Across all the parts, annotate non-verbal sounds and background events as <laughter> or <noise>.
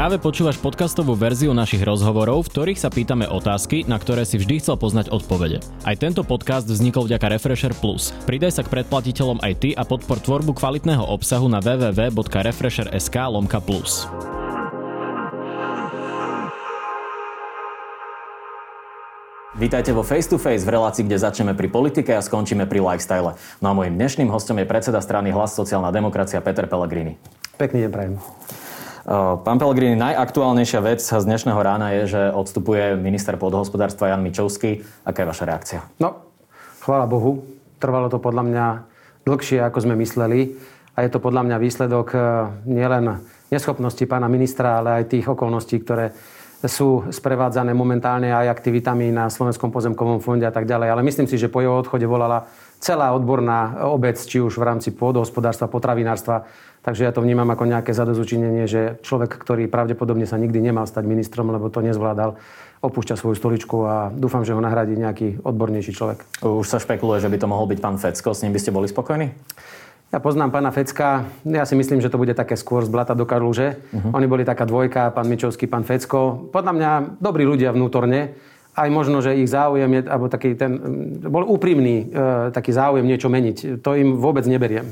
Práve počúvaš podcastovú verziu našich rozhovorov, v ktorých sa pýtame otázky, na ktoré si vždy chcel poznať odpovede. Aj tento podcast vznikol vďaka Refresher Plus. Pridaj sa k predplatiteľom aj ty a podpor tvorbu kvalitného obsahu na www.refresher.sk lomka plus. Vítajte vo Face to Face v relácii, kde začneme pri politike a skončíme pri lifestyle. No a môjim dnešným hostom je predseda strany Hlas sociálna demokracia Peter Pellegrini. Pekný deň prajem. Pán Pellegrini, najaktuálnejšia vec z dnešného rána je, že odstupuje minister podhospodárstva Jan Mičovský. Aká je vaša reakcia? No, chvála Bohu. Trvalo to podľa mňa dlhšie, ako sme mysleli. A je to podľa mňa výsledok e, nielen neschopnosti pána ministra, ale aj tých okolností, ktoré sú sprevádzané momentálne aj aktivitami na Slovenskom pozemkovom fonde a tak ďalej. Ale myslím si, že po jeho odchode volala celá odborná obec, či už v rámci pôdohospodárstva, potravinárstva, Takže ja to vnímam ako nejaké zadozučinenie, že človek, ktorý pravdepodobne sa nikdy nemal stať ministrom, lebo to nezvládal, opúšťa svoju stoličku a dúfam, že ho nahradí nejaký odbornejší človek. Už sa špekuluje, že by to mohol byť pán Fecko. S ním by ste boli spokojní? Ja poznám pána Fecka. Ja si myslím, že to bude také skôr z blata do kaluže. Uh-huh. Oni boli taká dvojka, pán Mičovský, pán Fecko. Podľa mňa dobrí ľudia vnútorne. Aj možno, že ich záujem je, alebo taký ten, bol úprimný e, taký záujem niečo meniť. To im vôbec neberiem.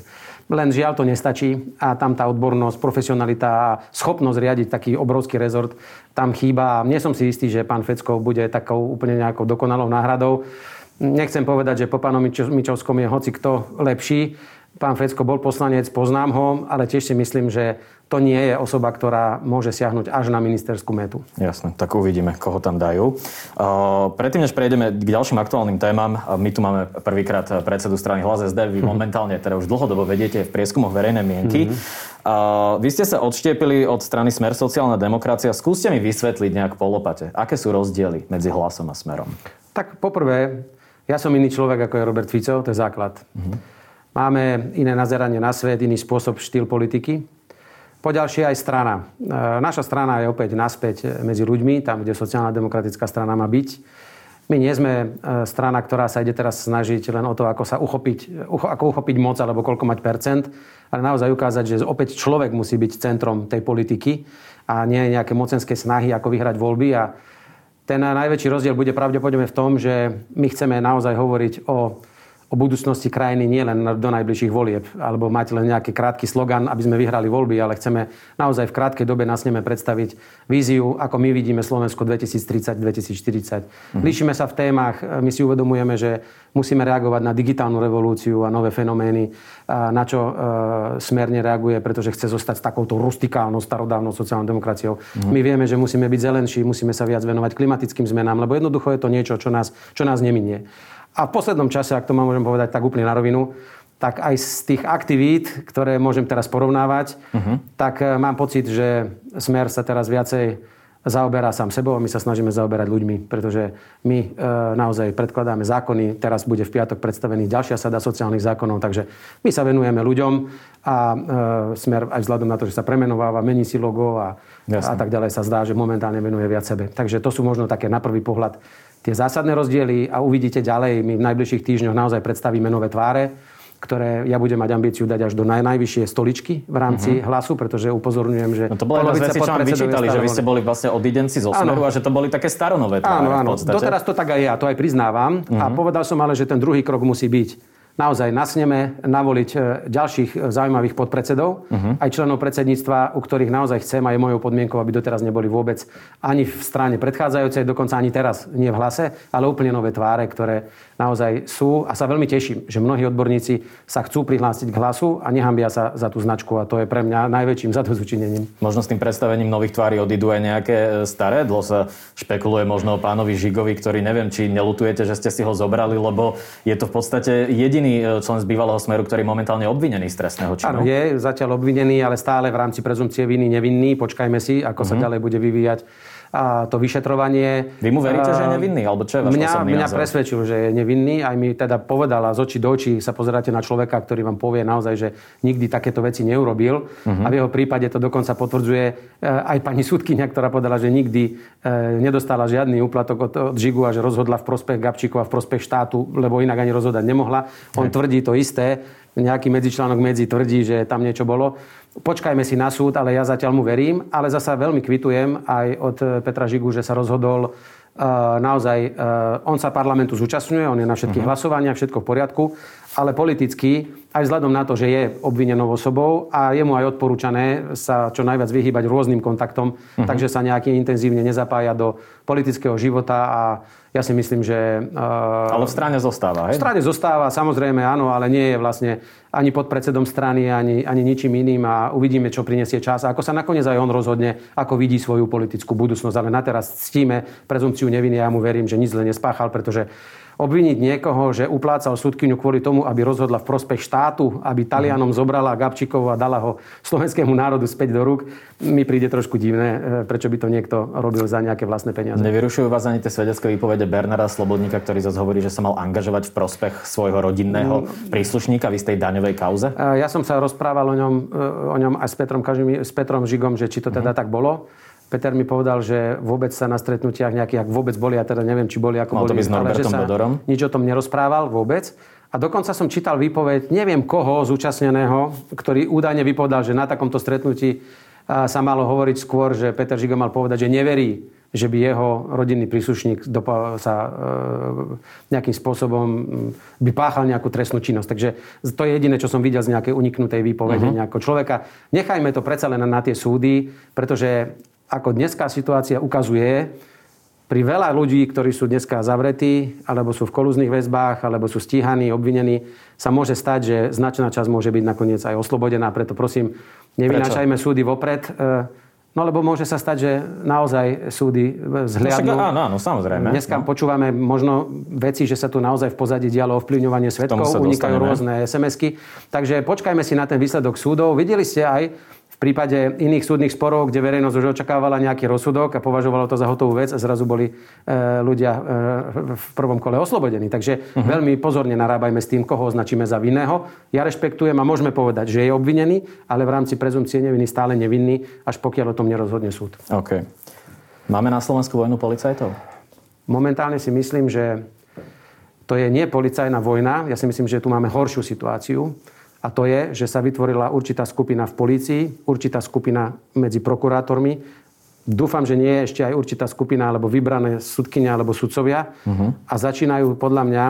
Len žiaľ to nestačí a tam tá odbornosť, profesionalita a schopnosť riadiť taký obrovský rezort tam chýba. Nie som si istý, že pán Fecko bude takou úplne nejakou dokonalou náhradou. Nechcem povedať, že po pánom Mičovskom je hoci kto lepší. Pán Fecko bol poslanec, poznám ho, ale tiež si myslím, že to nie je osoba, ktorá môže siahnuť až na ministerskú metu. Jasne, tak uvidíme, koho tam dajú. Uh, predtým, než prejdeme k ďalším aktuálnym témam, my tu máme prvýkrát predsedu strany Hlas SD, vy momentálne teda už dlhodobo vediete v prieskumoch verejnej mienky. Mm-hmm. Uh, vy ste sa odštiepili od strany Smer sociálna demokracia. Skúste mi vysvetliť nejak polopate, aké sú rozdiely medzi hlasom a smerom? Tak poprvé, ja som iný človek ako je Robert Fico, to je základ. Mm-hmm. Máme iné nazeranie na svet, iný spôsob, štýl politiky. Poďalšie aj strana. E, naša strana je opäť naspäť medzi ľuďmi, tam, kde sociálna demokratická strana má byť. My nie sme e, strana, ktorá sa ide teraz snažiť len o to, ako sa uchopiť, ako uchopiť moc alebo koľko mať percent, ale naozaj ukázať, že opäť človek musí byť centrom tej politiky a nie nejaké mocenské snahy, ako vyhrať voľby. A ten najväčší rozdiel bude pravdepodobne v tom, že my chceme naozaj hovoriť o o budúcnosti krajiny nie len do najbližších volieb, alebo mať len nejaký krátky slogan, aby sme vyhrali voľby, ale chceme naozaj v krátkej dobe nás neme predstaviť víziu, ako my vidíme Slovensko 2030-2040. Mhm. Líšime sa v témach, my si uvedomujeme, že musíme reagovať na digitálnu revolúciu a nové fenomény, na čo e, smer nereaguje, pretože chce zostať s takouto rustikálnou, starodávnou sociálnou demokraciou. Mhm. My vieme, že musíme byť zelenší, musíme sa viac venovať klimatickým zmenám, lebo jednoducho je to niečo, čo nás, čo nás neminie. A v poslednom čase, ak to môžem povedať tak úplne na rovinu, tak aj z tých aktivít, ktoré môžem teraz porovnávať, uh-huh. tak e, mám pocit, že Smer sa teraz viacej zaoberá sám sebou a my sa snažíme zaoberať ľuďmi, pretože my e, naozaj predkladáme zákony, teraz bude v piatok predstavený ďalšia sada sociálnych zákonov, takže my sa venujeme ľuďom a e, Smer aj vzhľadom na to, že sa premenováva, mení si logo a, a tak ďalej sa zdá, že momentálne venuje viac sebe. Takže to sú možno také na prvý pohľad tie zásadné rozdiely a uvidíte ďalej. My v najbližších týždňoch naozaj predstavíme nové tváre, ktoré ja budem mať ambíciu dať až do naj, najvyššie stoličky v rámci uh-huh. hlasu, pretože upozorňujem, že... No to bolo jedna z vecí, čo vám vyčítali, že vy ste boli vlastne odidenci zo Smeru a že to boli také staronové tváre Áno, áno. Doteraz to tak aj ja, to aj priznávam. Uh-huh. A mhm. povedal som ale, že ten druhý krok musí byť naozaj nasneme navoliť e, ďalších e, zaujímavých podpredsedov, uh-huh. aj členov predsedníctva, u ktorých naozaj chcem a je mojou podmienkou, aby doteraz neboli vôbec ani v strane predchádzajúcej, dokonca ani teraz nie v hlase, ale úplne nové tváre, ktoré naozaj sú a sa veľmi teším, že mnohí odborníci sa chcú prihlásiť k hlasu a nehambia sa za tú značku a to je pre mňa najväčším <laughs> zadozučinením. Možno s tým predstavením nových tvári odídu aj nejaké e, staré? Dlo sa špekuluje možno o pánovi Žigovi, ktorý neviem, či nelutujete, že ste si ho zobrali, lebo je to v podstate jediný e, člen z bývalého smeru, ktorý je momentálne obvinený z trestného činu. Áno, je zatiaľ obvinený, ale stále v rámci prezumcie viny nevinný. Počkajme si, ako mm-hmm. sa mhm. ďalej bude vyvíjať a to vyšetrovanie. Vy mu veríte, že je nevinný? Alebo čo je váš mňa, mňa presvedčil, že je nevinný. Aj mi teda povedala z očí do očí, sa pozeráte na človeka, ktorý vám povie naozaj, že nikdy takéto veci neurobil. Uh-huh. A v jeho prípade to dokonca potvrdzuje e, aj pani súdkynia, ktorá povedala, že nikdy e, nedostala žiadny úplatok od, od Žigu a že rozhodla v prospech Gabčíkov a v prospech štátu, lebo inak ani rozhodať nemohla. On tvrdí to isté. nejaký medzičlánok medzi tvrdí, že tam niečo bolo. Počkajme si na súd, ale ja zatiaľ mu verím. Ale zasa veľmi kvitujem aj od Petra Žigu, že sa rozhodol naozaj, on sa parlamentu zúčastňuje, on je na všetkých uh-huh. hlasovaniach, všetko v poriadku, ale politicky, aj vzhľadom na to, že je obvinenou osobou a je mu aj odporúčané sa čo najviac vyhýbať rôznym kontaktom, uh-huh. takže sa nejaký intenzívne nezapája do politického života a ja si myslím, že... Uh, ale v strane zostáva, hej? V strane zostáva, samozrejme, áno, ale nie je vlastne ani podpredsedom strany, ani, ani ničím iným a uvidíme, čo prinesie čas a ako sa nakoniec aj on rozhodne, ako vidí svoju politickú budúcnosť. Ale na teraz ctíme prezumciu neviny a ja mu verím, že nič zle nespáchal, pretože obviniť niekoho, že uplácal súdkyňu kvôli tomu, aby rozhodla v prospech štátu, aby Talianom zobrala Gabčíkov a dala ho slovenskému národu späť do rúk, mi príde trošku divné, e, prečo by to niekto robil za nejaké vlastné peniaze. Nevyrušujú vás ani tie svedecké výpovede Bernarda Slobodníka, ktorý zase hovorí, že sa mal angažovať v prospech svojho rodinného mm. príslušníka v istej daňovej kauze? E, ja som sa rozprával o ňom, e, o ňom aj s Petrom, s Petrom Žigom, že či to teda mm. tak bolo. Peter mi povedal, že vôbec sa na stretnutiach nejakých, ak vôbec boli, a teda neviem, či boli ako Mal boli. to byť s Norbertom Dodorom? Nič o tom nerozprával vôbec. A dokonca som čítal výpoveď, neviem koho zúčastneného, ktorý údajne vypovedal, že na takomto stretnutí sa malo hovoriť skôr, že Peter Žigo mal povedať, že neverí, že by jeho rodinný príslušník sa e, nejakým spôsobom by páchal nejakú trestnú činnosť. Takže to je jediné, čo som videl z nejakej uniknutej výpovede uh-huh. nejakého človeka. Nechajme to predsa len na tie súdy, pretože ako dneská situácia ukazuje, pri veľa ľudí, ktorí sú dneska zavretí, alebo sú v kolúznych väzbách, alebo sú stíhaní, obvinení, sa môže stať, že značná časť môže byť nakoniec aj oslobodená. Preto prosím, nevynášajme Prečo? súdy vopred. E, no lebo môže sa stať, že naozaj súdy zhliadnú. No, áno, áno, samozrejme. Dneska no. počúvame možno veci, že sa tu naozaj v pozadí dialo ovplyvňovanie svetkov, unikajú rôzne SMS-ky. Takže počkajme si na ten výsledok súdov. Videli ste aj, v prípade iných súdnych sporov, kde verejnosť už očakávala nejaký rozsudok a považovalo to za hotovú vec a zrazu boli e, ľudia e, v prvom kole oslobodení. Takže uh-huh. veľmi pozorne narábajme s tým, koho označíme za vinného. Ja rešpektujem a môžeme povedať, že je obvinený, ale v rámci prezumcie neviny stále nevinný, až pokiaľ o tom nerozhodne súd. OK. Máme na Slovensku vojnu policajtov? Momentálne si myslím, že to je nie policajná vojna. Ja si myslím, že tu máme horšiu situáciu a to je, že sa vytvorila určitá skupina v polícii, určitá skupina medzi prokurátormi. Dúfam, že nie je ešte aj určitá skupina alebo vybrané sudkynia alebo sudcovia. Uh-huh. A začínajú podľa mňa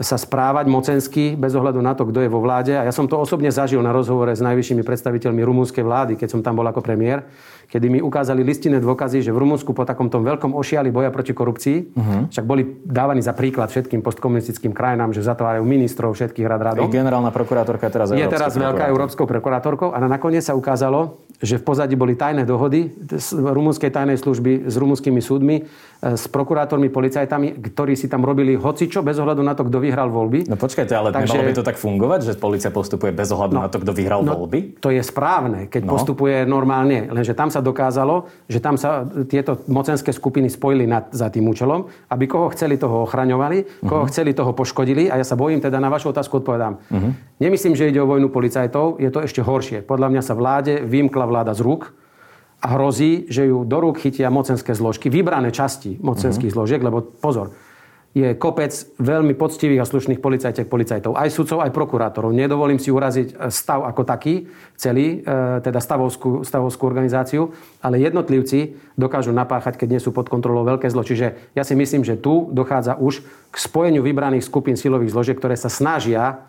sa správať mocensky bez ohľadu na to, kto je vo vláde. A ja som to osobne zažil na rozhovore s najvyššími predstaviteľmi rumúnskej vlády, keď som tam bol ako premiér kedy mi ukázali listinné dôkazy, že v Rumunsku po takomto veľkom ošiali boja proti korupcii, uh-huh. však boli dávaní za príklad všetkým postkomunistickým krajinám, že zatvárajú ministrov všetkých rad radov. Generálna prokurátorka je teraz Je teraz veľká európskou prokurátorkou a nakoniec sa ukázalo, že v pozadí boli tajné dohody z rumunskej tajnej služby s rumunskými súdmi, s prokurátormi, policajtami, ktorí si tam robili hocičo bez ohľadu na to, kto vyhral voľby. No počkajte, ale Takže... nemalo by to tak fungovať, že policia postupuje bez ohľadu no, na to, kto vyhral no, voľby? To je správne, keď no. postupuje normálne, lenže tam sa dokázalo, že tam sa tieto mocenské skupiny spojili nad, za tým účelom, aby koho chceli, toho ochraňovali, koho uh-huh. chceli, toho poškodili a ja sa bojím, teda na vašu otázku odpovedám. Uh-huh. Nemyslím, že ide o vojnu policajtov, je to ešte horšie. Podľa mňa sa vláde vymkla vláda z rúk a hrozí, že ju do rúk chytia mocenské zložky, vybrané časti mocenských uh-huh. zložiek, lebo pozor, je kopec veľmi poctivých a slušných policajtek, policajtov, aj sudcov, aj prokurátorov. Nedovolím si uraziť stav ako taký, celý, e, teda stavovskú, stavovskú organizáciu, ale jednotlivci dokážu napáchať, keď nie sú pod kontrolou veľké zlo. Čiže ja si myslím, že tu dochádza už k spojeniu vybraných skupín silových zložiek, ktoré sa snažia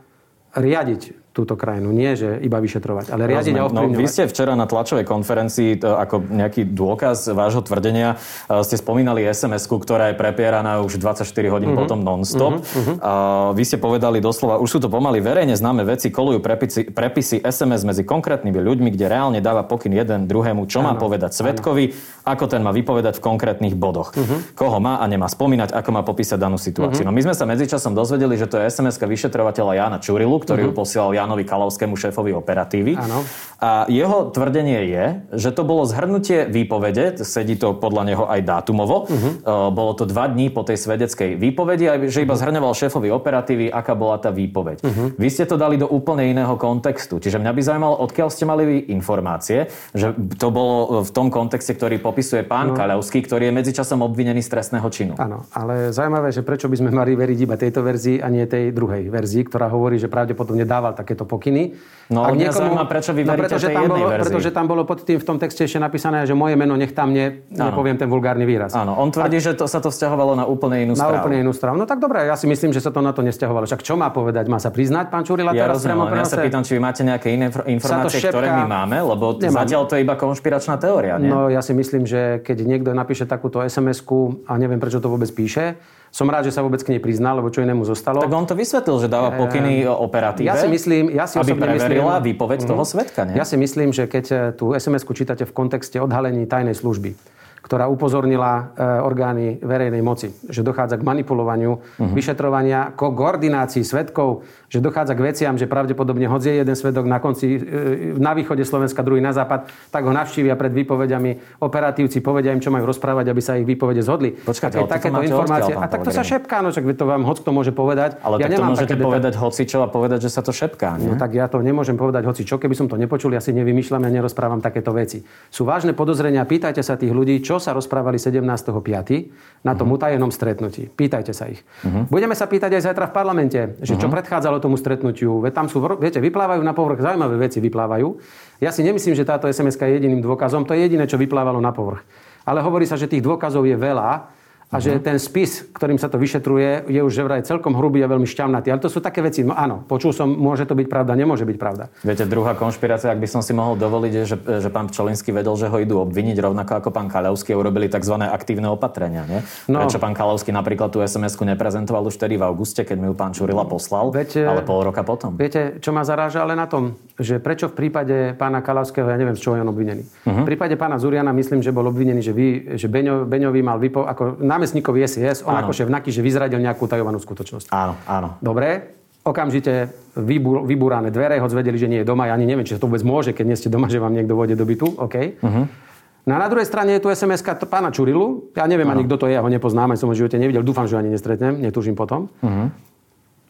riadiť túto krajinu. Nie, že iba vyšetrovať, ale riadiť a No, vy ste včera na tlačovej konferencii to, ako nejaký dôkaz vášho tvrdenia uh, ste spomínali sms ktorá je prepieraná už 24 hodín uh-huh. potom non-stop. Uh-huh. Uh, vy ste povedali doslova, už sú to pomaly verejne známe veci, kolujú prepisy, prepisy SMS medzi konkrétnymi ľuďmi, kde reálne dáva pokyn jeden druhému, čo ano. má povedať svetkovi, ano. ako ten má vypovedať v konkrétnych bodoch. Uh-huh. Koho má a nemá spomínať, ako má popísať danú situáciu. Uh-huh. No my sme sa medzičasom dozvedeli, že to je sms vyšetrovateľa Jana Čurilu, ktorý uh-huh. ju posielal Jánovi Kalavskému šéfovi operatívy. Áno. A jeho tvrdenie je, že to bolo zhrnutie výpovede, sedí to podľa neho aj dátumovo, uh-huh. bolo to dva dní po tej svedeckej výpovedi a že iba zhrňoval šéfovi operatívy, aká bola tá výpoveď. Uh-huh. Vy ste to dali do úplne iného kontextu. Čiže mňa by zaujímalo, odkiaľ ste mali vy informácie, že to bolo v tom kontexte, ktorý popisuje pán no. Kaľovský, ktorý je medzičasom obvinený z trestného činu. Áno, ale zaujímavé, že prečo by sme mali veriť iba tejto verzii a nie tej druhej verzii, ktorá hovorí, že pravdepodobne dával takéto pokyny. No, Ak niekomu... zaujíma, prečo vy no, pretože tej tam bolo, verzii. Pretože tam bolo pod tým v tom texte ešte napísané, že moje meno nech tam ne, nepoviem ten vulgárny výraz. Áno, on tvrdí, a... že to, sa to vzťahovalo na úplne inú správu. Na úplne inú správu. No tak dobre, ja si myslím, že sa to na to nesťahovalo. Však čo má povedať? Má sa priznať, pán Čurila, ja teraz rozumiem, ja sa pýtam, či vy máte nejaké iné informácie, šepka... ktoré my máme, lebo Nemám. zatiaľ to je iba konšpiračná teória. Nie? No ja si myslím, že keď niekto napíše takúto SMS-ku a neviem, prečo to vôbec píše, som rád, že sa vôbec k nej priznal, lebo čo inému zostalo. Tak on to vysvetlil, že dáva pokyny operatíve, ja si myslím, ja si aby preverila myslím, výpoveď uh-huh. toho svetka. Nie? Ja si myslím, že keď eh, tú SMS-ku čítate v kontexte odhalení tajnej služby, ktorá upozornila e, orgány verejnej moci, že dochádza k manipulovaniu uh-huh. vyšetrovania, k koordinácii svetkov, že dochádza k veciam, že pravdepodobne hoď je jeden svedok na konci, e, na východe Slovenska, druhý na západ, tak ho navštívia pred výpovediami operatívci, povedia im, čo majú rozprávať, aby sa ich výpovede zhodli. Počkajte, ale takéto informácie. A tak to sa šepká, no čak to vám hoď kto môže povedať. Ale ja tak to môžete povedať hoci čo a povedať, že sa to šepká. Nie? No tak ja to nemôžem povedať hoci čo, keby som to nepočul, ja si nevymýšľam, ja nerozprávam takéto veci. Sú vážne podozrenia, pýtajte sa tých ľudí, čo sa rozprávali 17.5. na tom uh-huh. utajenom stretnutí. Pýtajte sa ich. Uh-huh. Budeme sa pýtať aj zajtra v parlamente, že čo uh-huh. predchádzalo tomu stretnutiu. Veď tam sú, viete, vyplávajú na povrch, zaujímavé veci vyplávajú. Ja si nemyslím, že táto SMS je jediným dôkazom, to je jediné, čo vyplávalo na povrch. Ale hovorí sa, že tých dôkazov je veľa a že ten spis, ktorým sa to vyšetruje, je už vraj celkom hrubý a veľmi šťavnatý. Ale to sú také veci, no áno, počul som, môže to byť pravda, nemôže byť pravda. Viete, druhá konšpirácia, ak by som si mohol dovoliť, je, že, že pán Pčolinský vedel, že ho idú obviniť rovnako ako pán Kalavský a urobili tzv. aktívne opatrenia. Nie? No, Prečo pán Kalavský napríklad tú SMS-ku neprezentoval už vtedy v auguste, keď mi ju pán Čurila poslal, viete, ale pol roka potom. Viete, čo ma zaráža ale na tom, že prečo v prípade pána Kalavského, ja neviem, z čoho je on obvinený. Uh-huh. V prípade pána Zuriana myslím, že bol obvinený, že, vy, že Beňo, Beňovi mal vypo, ako námestníkovi SIS on áno. ako šéf NAKY, že vyzradil nejakú tajovanú skutočnosť. Áno, áno. Dobre, okamžite vybúr, vybúrané dvere, ho zvedeli, že nie je doma. Ja ani neviem, či to vôbec môže, keď nie ste doma, že vám niekto vode do bytu. OK. Uh-huh. No a na druhej strane je tu sms pána Čurilu. Ja neviem ano. ani, kto to je, ja ho nepoznám, aj som ho v živote nevidel. Dúfam, že ho ani nestretnem, netužím potom. Uh-huh.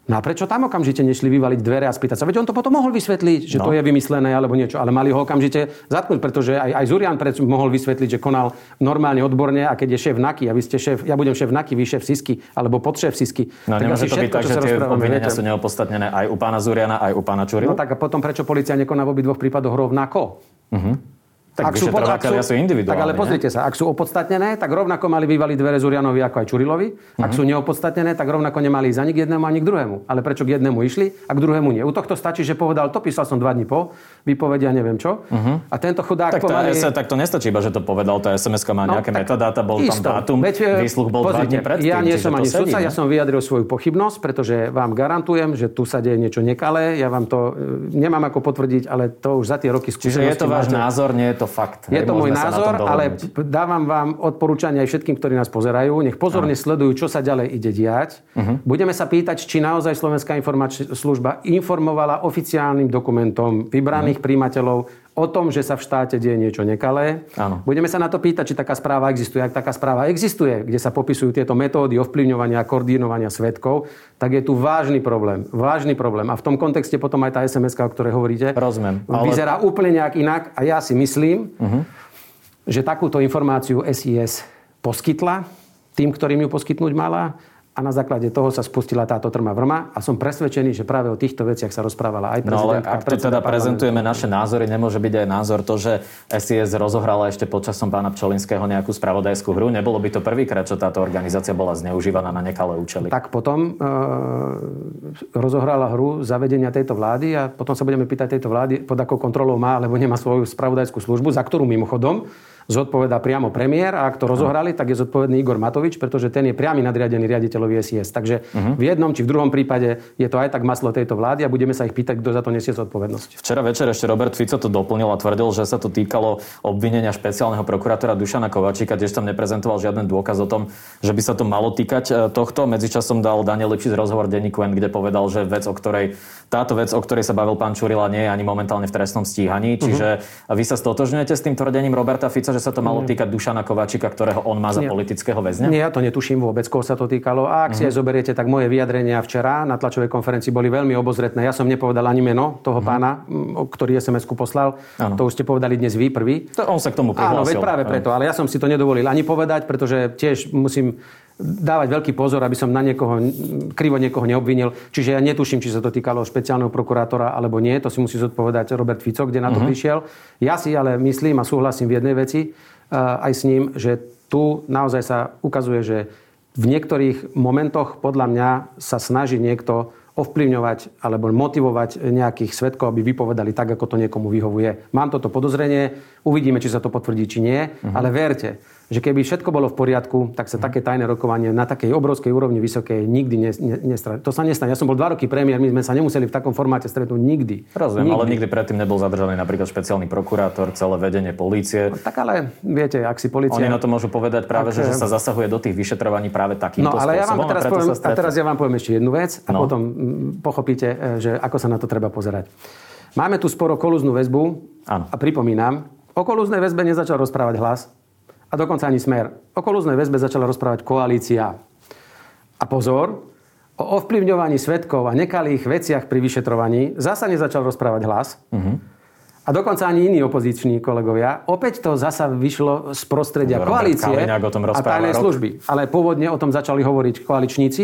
No a prečo tam okamžite nešli vyvaliť dvere a spýtať sa? Veď on to potom mohol vysvetliť, že no. to je vymyslené alebo niečo, ale mali ho okamžite zatknúť, pretože aj, aj Zurian pred, mohol vysvetliť, že konal normálne odborne a keď je šéf NAKY a vy ste šéf, ja budem šéf NAKY, vy šéf Sisky alebo podšéf Sisky. No tak nemôže to byť tak, že tie obvinenia sú neopodstatnené aj u pána Zuriana, aj u pána Čurilu? No tak a potom prečo policia nekoná v obidvoch prípadoch rovnako? Uh-huh. Tak ak sú, ak sú, sú individuálne. Tak ale pozrite sa, ak sú opodstatnené, tak rovnako mali vyvaliť dvere Zurianovi ako aj Čurilovi. Ak uh-huh. sú neopodstatnené, tak rovnako nemali ísť ani k jednému, ani k druhému. Ale prečo k jednému išli a k druhému nie? U tohto stačí, že povedal, to písal som dva dní po, vypovedia neviem čo. Uh-huh. A tento chudák tak to, pomaly... tak to nestačí iba, že to povedal, tá SMS má no, nejaké metadáta, bol isto. tam dátum, Veď, e, výsluch bol pozrite, dva dní predtým. Ja nie som ani sudca, ja som vyjadril svoju pochybnosť, pretože vám garantujem, že tu sa deje niečo nekalé. Ja vám to e, nemám ako potvrdiť, ale to už za tie roky skúsenosti. Čiže je to váš názor, nie je to fakt. Je to môj názor, ale dávam vám odporúčania aj všetkým, ktorí nás pozerajú. Nech pozorne Aha. sledujú, čo sa ďalej ide diať. Uh-huh. Budeme sa pýtať, či naozaj Slovenská informačná služba informovala oficiálnym dokumentom vybraných uh-huh. príjimateľov o tom, že sa v štáte deje niečo nekalé. Áno. Budeme sa na to pýtať, či taká správa existuje. Ak taká správa existuje, kde sa popisujú tieto metódy ovplyvňovania a koordinovania svetkov, tak je tu vážny problém. Vážny problém. A v tom kontexte potom aj tá SMS, o ktorej hovoríte, Rozumiem. Ale... vyzerá úplne nejak inak. A ja si myslím, uh-huh že takúto informáciu SIS poskytla tým, ktorým ju poskytnúť mala a na základe toho sa spustila táto trma vrma a som presvedčený, že práve o týchto veciach sa rozprávala aj prezidentka. No ale ak to teda prezentujeme naše názory, nemôže byť aj názor to, že SIS rozohrala ešte počasom pána Pčolinského nejakú spravodajskú hru. Nebolo by to prvýkrát, čo táto organizácia bola zneužívaná na nekalé účely. Tak potom e, rozohrala hru zavedenia tejto vlády a potom sa budeme pýtať tejto vlády, pod akou kontrolou má, alebo nemá svoju spravodajskú službu, za ktorú mimochodom zodpoveda priamo premiér a ak to rozohrali, tak je zodpovedný Igor Matovič, pretože ten je priamy nadriadený riaditeľovi SIS. Takže uh-huh. v jednom či v druhom prípade je to aj tak maslo tejto vlády a budeme sa ich pýtať, kto za to nesie zodpovednosť. Včera večer ešte Robert Fico to doplnil a tvrdil, že sa to týkalo obvinenia špeciálneho prokurátora Dušana Kovačíka, tiež tam neprezentoval žiaden dôkaz o tom, že by sa to malo týkať e, tohto. Medzičasom dal Daniel Lipšic rozhovor denníku N, kde povedal, že vec, o ktorej, táto vec, o ktorej sa bavil pán Čurila, nie je ani momentálne v trestnom stíhaní. Čiže uh-huh. vy sa stotožňujete s tým tvrdením Roberta Fica, že sa to malo uh-huh. týkať Dušana Kovačika, ktorého on má za Nie. politického väzňa? Nie, ja to netuším vôbec, koho sa to týkalo. A ak uh-huh. si aj zoberiete, tak moje vyjadrenia včera na tlačovej konferencii boli veľmi obozretné. Ja som nepovedal ani meno toho uh-huh. pána, ktorý SMS-ku poslal. Ano. To už ste povedali dnes vy prvý. To on sa k tomu prihlásil. Áno, veď práve preto, ale ja som si to nedovolil ani povedať, pretože tiež musím dávať veľký pozor, aby som na niekoho, krivo niekoho neobvinil. Čiže ja netuším, či sa to týkalo špeciálneho prokurátora alebo nie. To si musí zodpovedať Robert Fico, kde na to uh-huh. prišiel. Ja si ale myslím a súhlasím v jednej veci uh, aj s ním, že tu naozaj sa ukazuje, že v niektorých momentoch podľa mňa sa snaží niekto ovplyvňovať alebo motivovať nejakých svetkov, aby vypovedali tak, ako to niekomu vyhovuje. Mám toto podozrenie, uvidíme, či sa to potvrdí, či nie, uh-huh. ale verte, že keby všetko bolo v poriadku, tak sa mm. také tajné rokovanie na takej obrovskej úrovni vysokej nikdy ne, ne, nestra... To sa nestane. Ja som bol dva roky premiér, my sme sa nemuseli v takom formáte stretnúť nikdy. Rozumiem, nikdy. ale nikdy predtým nebol zadržaný napríklad špeciálny prokurátor, celé vedenie polície. No, tak ale, viete, ak si policia... Oni na to môžu povedať práve, ak... že, že sa zasahuje do tých vyšetrovaní práve takýmto No ale spôsobom, ja vám teraz poviem, a teraz ja vám poviem ešte jednu vec a no. potom mm, pochopíte, e, že ako sa na to treba pozerať. Máme tu sporo kolúznu väzbu ano. a pripomínam, o kolúznej väzbe nezačal rozprávať hlas, a dokonca ani smer. O kolúznej väzbe začala rozprávať koalícia. A pozor, o ovplyvňovaní svetkov a nekalých veciach pri vyšetrovaní zasa nezačal rozprávať hlas. Uh-huh. A dokonca ani iní opoziční kolegovia. Opäť to zasa vyšlo z prostredia Robert koalície a tajnej služby. Ale pôvodne o tom začali hovoriť koaličníci.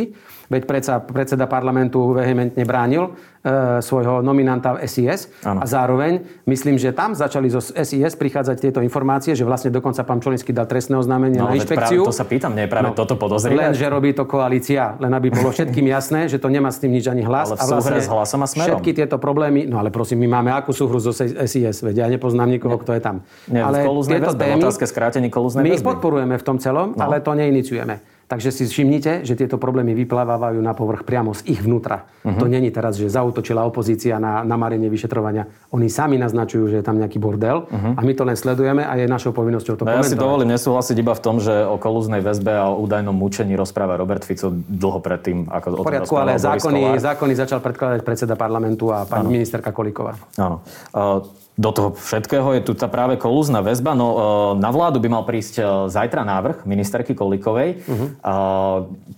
Veď predsa predseda parlamentu vehementne bránil e, svojho nominanta v SIS. Ano. A zároveň myslím, že tam začali zo SIS prichádzať tieto informácie, že vlastne dokonca pán Čolinsky dal trestné oznámenie no, na inšpekciu. Práve to sa pýtam, nie je práve no, toto podozrivé? Len, že robí to koalícia. Len aby bolo všetkým <laughs> jasné, že to nemá s tým nič ani hlas. Ale v a vlastne s hlasom a smerom. Všetky tieto problémy, no ale prosím, my máme akú súhru zo SIS, veď ja nepoznám nikoho, kto je tam. Nie, ale v tieto témy, otázke skrátení my ich podporujeme v tom celom, no. ale to neiniciujeme. Takže si všimnite, že tieto problémy vyplávajú na povrch priamo z ich vnútra. Uh-huh. To není teraz, že zautočila opozícia na namarenie vyšetrovania. Oni sami naznačujú, že je tam nejaký bordel uh-huh. a my to len sledujeme a je našou povinnosťou to no, Ja si dovolím nesúhlasiť iba v tom, že o kolúznej väzbe a o údajnom mučení rozpráva Robert Fico dlho predtým, ako o tom poriadku, ale zákony, zákony začal predkladať predseda parlamentu a pani ano. ministerka Kolíková. Áno. Uh, do toho všetkého je tu tá práve kolúzna väzba. No, e, na vládu by mal prísť e, zajtra návrh ministerky Kolikovej. Uh-huh.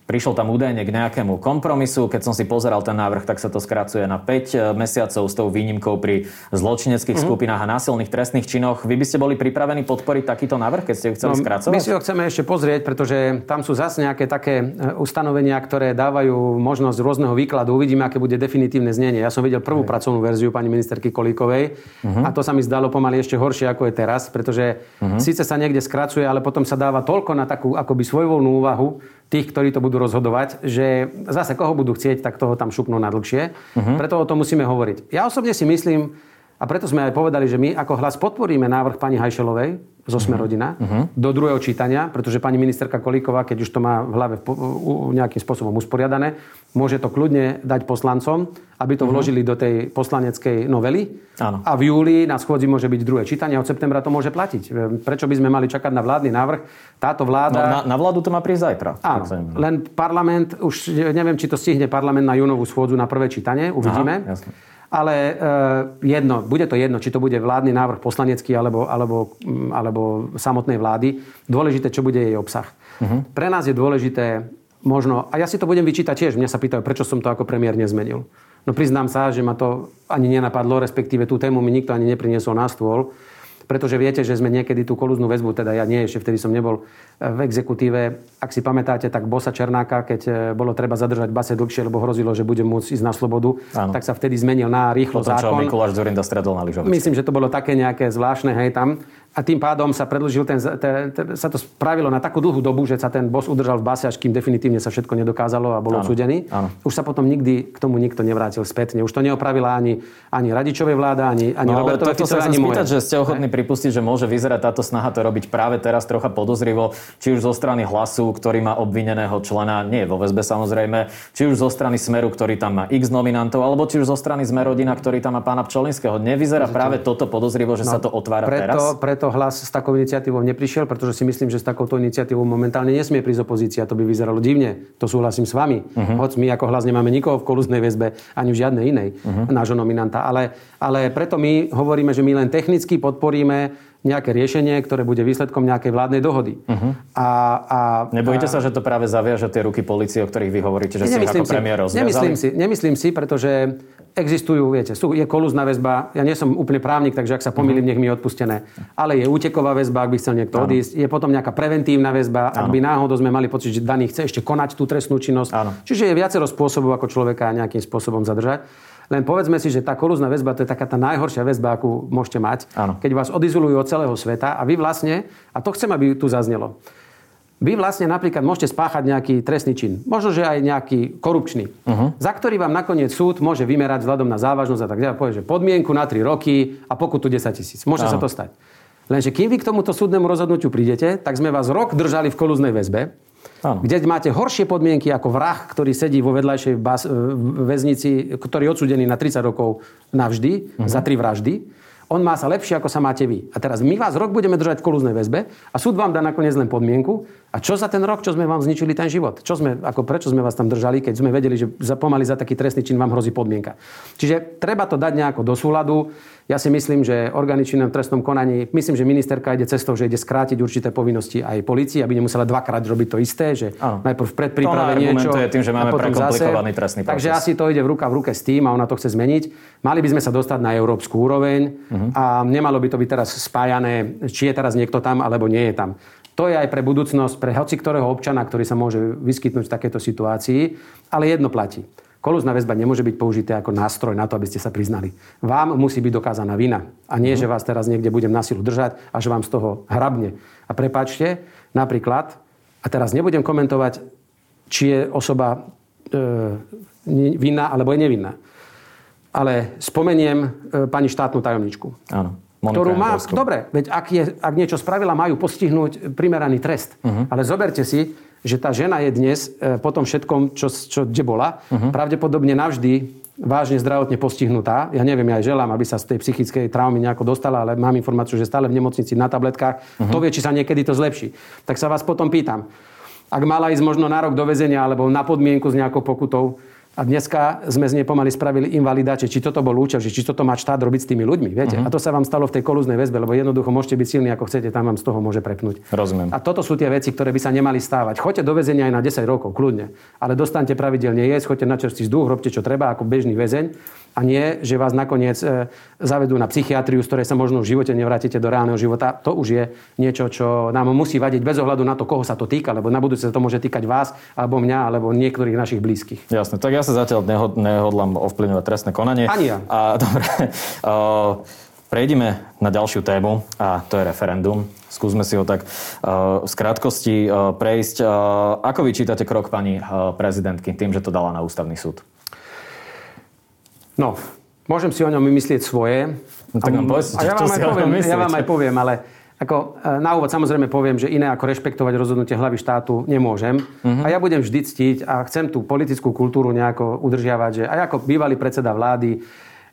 Prišiel tam údajne k nejakému kompromisu. Keď som si pozeral ten návrh, tak sa to skracuje na 5 e, mesiacov s tou výnimkou pri zločineckých uh-huh. skupinách a násilných trestných činoch. Vy by ste boli pripravení podporiť takýto návrh, keď ste ho chceli no, skracovať? My si ho chceme ešte pozrieť, pretože tam sú zase nejaké také ustanovenia, ktoré dávajú možnosť rôzneho výkladu. Uvidíme, aké bude definitívne znenie. Ja som videl prvú pracovnú verziu pani ministerky Kolíkovej. Uh-huh a to sa mi zdalo pomaly ešte horšie, ako je teraz, pretože uh-huh. síce sa niekde skracuje, ale potom sa dáva toľko na takú akoby svojvoľnú úvahu tých, ktorí to budú rozhodovať, že zase koho budú chcieť, tak toho tam šupnú na dlhšie. Uh-huh. Preto o tom musíme hovoriť. Ja osobne si myslím, a preto sme aj povedali, že my ako hlas podporíme návrh pani Hajšelovej zo Sme mhm. uh-huh. do druhého čítania, pretože pani ministerka Kolíková, keď už to má v hlave nejakým spôsobom usporiadané, môže to kľudne dať poslancom, aby to uh-huh. vložili do tej poslaneckej novely. Áno. A v júli na schôdzi môže byť druhé čítanie a od septembra to môže platiť. Prečo by sme mali čakať na vládny návrh? Táto vláda... No, na, na vládu to má prísť zajtra. Áno, len parlament, už neviem, či to stihne parlament na júnovú schôdzu na prvé čítanie, uvidíme. Aha, jasne ale e, jedno, bude to jedno, či to bude vládny návrh poslanecký alebo, alebo, mm, alebo samotnej vlády. Dôležité, čo bude jej obsah. Uh-huh. Pre nás je dôležité možno, a ja si to budem vyčítať tiež, mňa sa pýtajú, prečo som to ako premiér nezmenil. No priznám sa, že ma to ani nenapadlo, respektíve tú tému mi nikto ani nepriniesol na stôl pretože viete, že sme niekedy tú kolúznu väzbu, teda ja nie, ešte vtedy som nebol e, v exekutíve. Ak si pamätáte, tak bosa Černáka, keď e, bolo treba zadržať base dlhšie, lebo hrozilo, že bude môcť ísť na slobodu, Áno. tak sa vtedy zmenil na rýchlo Potom, zákon. Mikuláš Zurinda stredol na lyžovačke. Myslím, že to bolo také nejaké zvláštne, hej, tam. A tým pádom sa predlžil ten, ten, ten, sa to spravilo na takú dlhú dobu, že sa ten boss udržal v base, až kým definitívne sa všetko nedokázalo a bol odsudený. Už sa potom nikdy k tomu nikto nevrátil spätne. Už to neopravila ani, ani Radičovej vláda, ani, ani no, Robertova Ficovi, ani spýtať, že ste ochotní pripustiť, že môže vyzerať táto snaha to robiť práve teraz trocha podozrivo, či už zo strany hlasu, ktorý má obvineného člena, nie vo väzbe samozrejme, či už zo strany Smeru, ktorý tam má x nominantov, alebo či už zo strany Zmerodina, ktorý tam má pána Pčolinského. Nevyzerá práve toto podozrivo, že no, sa to otvára preto, teraz? Preto preto hlas s takou iniciatívou neprišiel, pretože si myslím, že s takouto iniciatívou momentálne nesmie prísť opozícia. To by vyzeralo divne. To súhlasím s vami. Uh-huh. Hoď my ako hlas nemáme nikoho v kolúznej väzbe, ani v žiadnej inej uh-huh. nášho nominanta. Ale, ale preto my hovoríme, že my len technicky podporíme nejaké riešenie, ktoré bude výsledkom nejakej vládnej dohody. Uh-huh. A, a, Nebojíte a... sa, že to práve zaviaže tie ruky policie, o ktorých vy hovoríte, že ste ako premiér rozviazali? Nemyslím si, nemyslím si, pretože existujú, viete, sú, je kolúzna väzba, ja nie som úplne právnik, takže ak sa pomýlim, uh-huh. nech mi je odpustené, ale je úteková väzba, ak by chcel niekto ano. odísť, je potom nejaká preventívna väzba, ano. ak by náhodou sme mali pocit, že daný chce ešte konať tú trestnú činnosť. Ano. Čiže je viacero spôsobov, ako človeka nejakým spôsobom zadržať. Len povedzme si, že tá kolúzna väzba to je taká tá najhoršia väzba, akú môžete mať, Áno. keď vás odizolujú od celého sveta a vy vlastne, a to chcem, aby tu zaznelo, vy vlastne napríklad môžete spáchať nejaký trestný čin, možno, že aj nejaký korupčný, uh-huh. za ktorý vám nakoniec súd môže vymerať vzhľadom na závažnosť a tak ďalej. Povie, že podmienku na 3 roky a pokutu 10 tisíc. Môže Áno. sa to stať. Lenže kým vy k tomuto súdnemu rozhodnutiu prídete, tak sme vás rok držali v kolúznej väzbe Áno. kde máte horšie podmienky ako vrah, ktorý sedí vo vedľajšej bas, väznici, ktorý je odsudený na 30 rokov navždy uh-huh. za tri vraždy. On má sa lepšie, ako sa máte vy. A teraz my vás rok budeme držať v kolúznej väzbe a súd vám dá nakoniec len podmienku. A čo za ten rok, čo sme vám zničili ten život? Čo sme, ako prečo sme vás tam držali, keď sme vedeli, že za, pomaly za taký trestný čin vám hrozí podmienka. Čiže treba to dať nejako do súladu. Ja si myslím, že orgány činné v trestnom konaní, myslím, že ministerka ide cestou, že ide skrátiť určité povinnosti aj policii, aby nemusela dvakrát robiť to isté, že ano. najprv v predpríprave niečo tým, že máme zase. trestný proces. Takže asi to ide v ruka v ruke s tým a ona to chce zmeniť. Mali by sme sa dostať na európsku úroveň uh-huh. a nemalo by to byť teraz spájané, či je teraz niekto tam alebo nie je tam. To je aj pre budúcnosť, pre hoci ktorého občana, ktorý sa môže vyskytnúť v takéto situácii, ale jedno platí. Kolúzna väzba nemôže byť použité ako nástroj na to, aby ste sa priznali. Vám musí byť dokázaná vina. A nie, že vás teraz niekde budem na silu držať a že vám z toho hrabne. A prepačte, napríklad, a teraz nebudem komentovať, či je osoba e, vinná alebo je nevinná. Ale spomeniem e, pani štátnu tajomničku. Áno. Monika ktorú má... Dobre, veď ak, je, ak niečo spravila, majú postihnúť primeraný trest. Uh-huh. Ale zoberte si, že tá žena je dnes e, po tom všetkom, čo, čo kde bola, uh-huh. pravdepodobne navždy vážne zdravotne postihnutá. Ja neviem, ja aj želám, aby sa z tej psychickej traumy nejako dostala, ale mám informáciu, že stále v nemocnici na tabletkách. Uh-huh. To vie, či sa niekedy to zlepší. Tak sa vás potom pýtam, ak mala ísť možno na rok do väzenia alebo na podmienku s nejakou pokutou, a dneska sme z nej pomaly spravili invalidáče, či toto bol účel, či toto má štát robiť s tými ľuďmi. Viete? Uh-huh. A to sa vám stalo v tej kolúznej väzbe, lebo jednoducho môžete byť silní ako chcete, tam vám z toho môže prepnúť. Rozumiem. A toto sú tie veci, ktoré by sa nemali stávať. Choďte do väzenia aj na 10 rokov, kľudne. Ale dostanete pravidelne jesť, choďte na čerstvý vzduch, robte čo treba ako bežný väzeň a nie, že vás nakoniec e, zavedú na psychiatriu, z ktorej sa možno v živote nevrátite do reálneho života. To už je niečo, čo nám musí vadiť bez ohľadu na to, koho sa to týka, lebo na budúce sa to môže týkať vás, alebo mňa, alebo niektorých našich blízkych. Jasne, tak ja sa zatiaľ nehod, nehodlám ovplyvňovať trestné konanie. Ani ja. A, <laughs> dobre, prejdime na ďalšiu tému a to je referendum. Skúsme si ho tak uh, z krátkosti uh, prejsť. Uh, ako vyčítate krok pani prezidentky tým, že to dala na ústavný súd? No, môžem si o ňom vymyslieť svoje. No, tak nám povedz, a ja vám, aj poviem, ja vám aj poviem, ale ako, e, na úvod samozrejme poviem, že iné ako rešpektovať rozhodnutie hlavy štátu nemôžem. Uh-huh. A ja budem vždy ctiť a chcem tú politickú kultúru nejako udržiavať, že aj ako bývalý predseda vlády,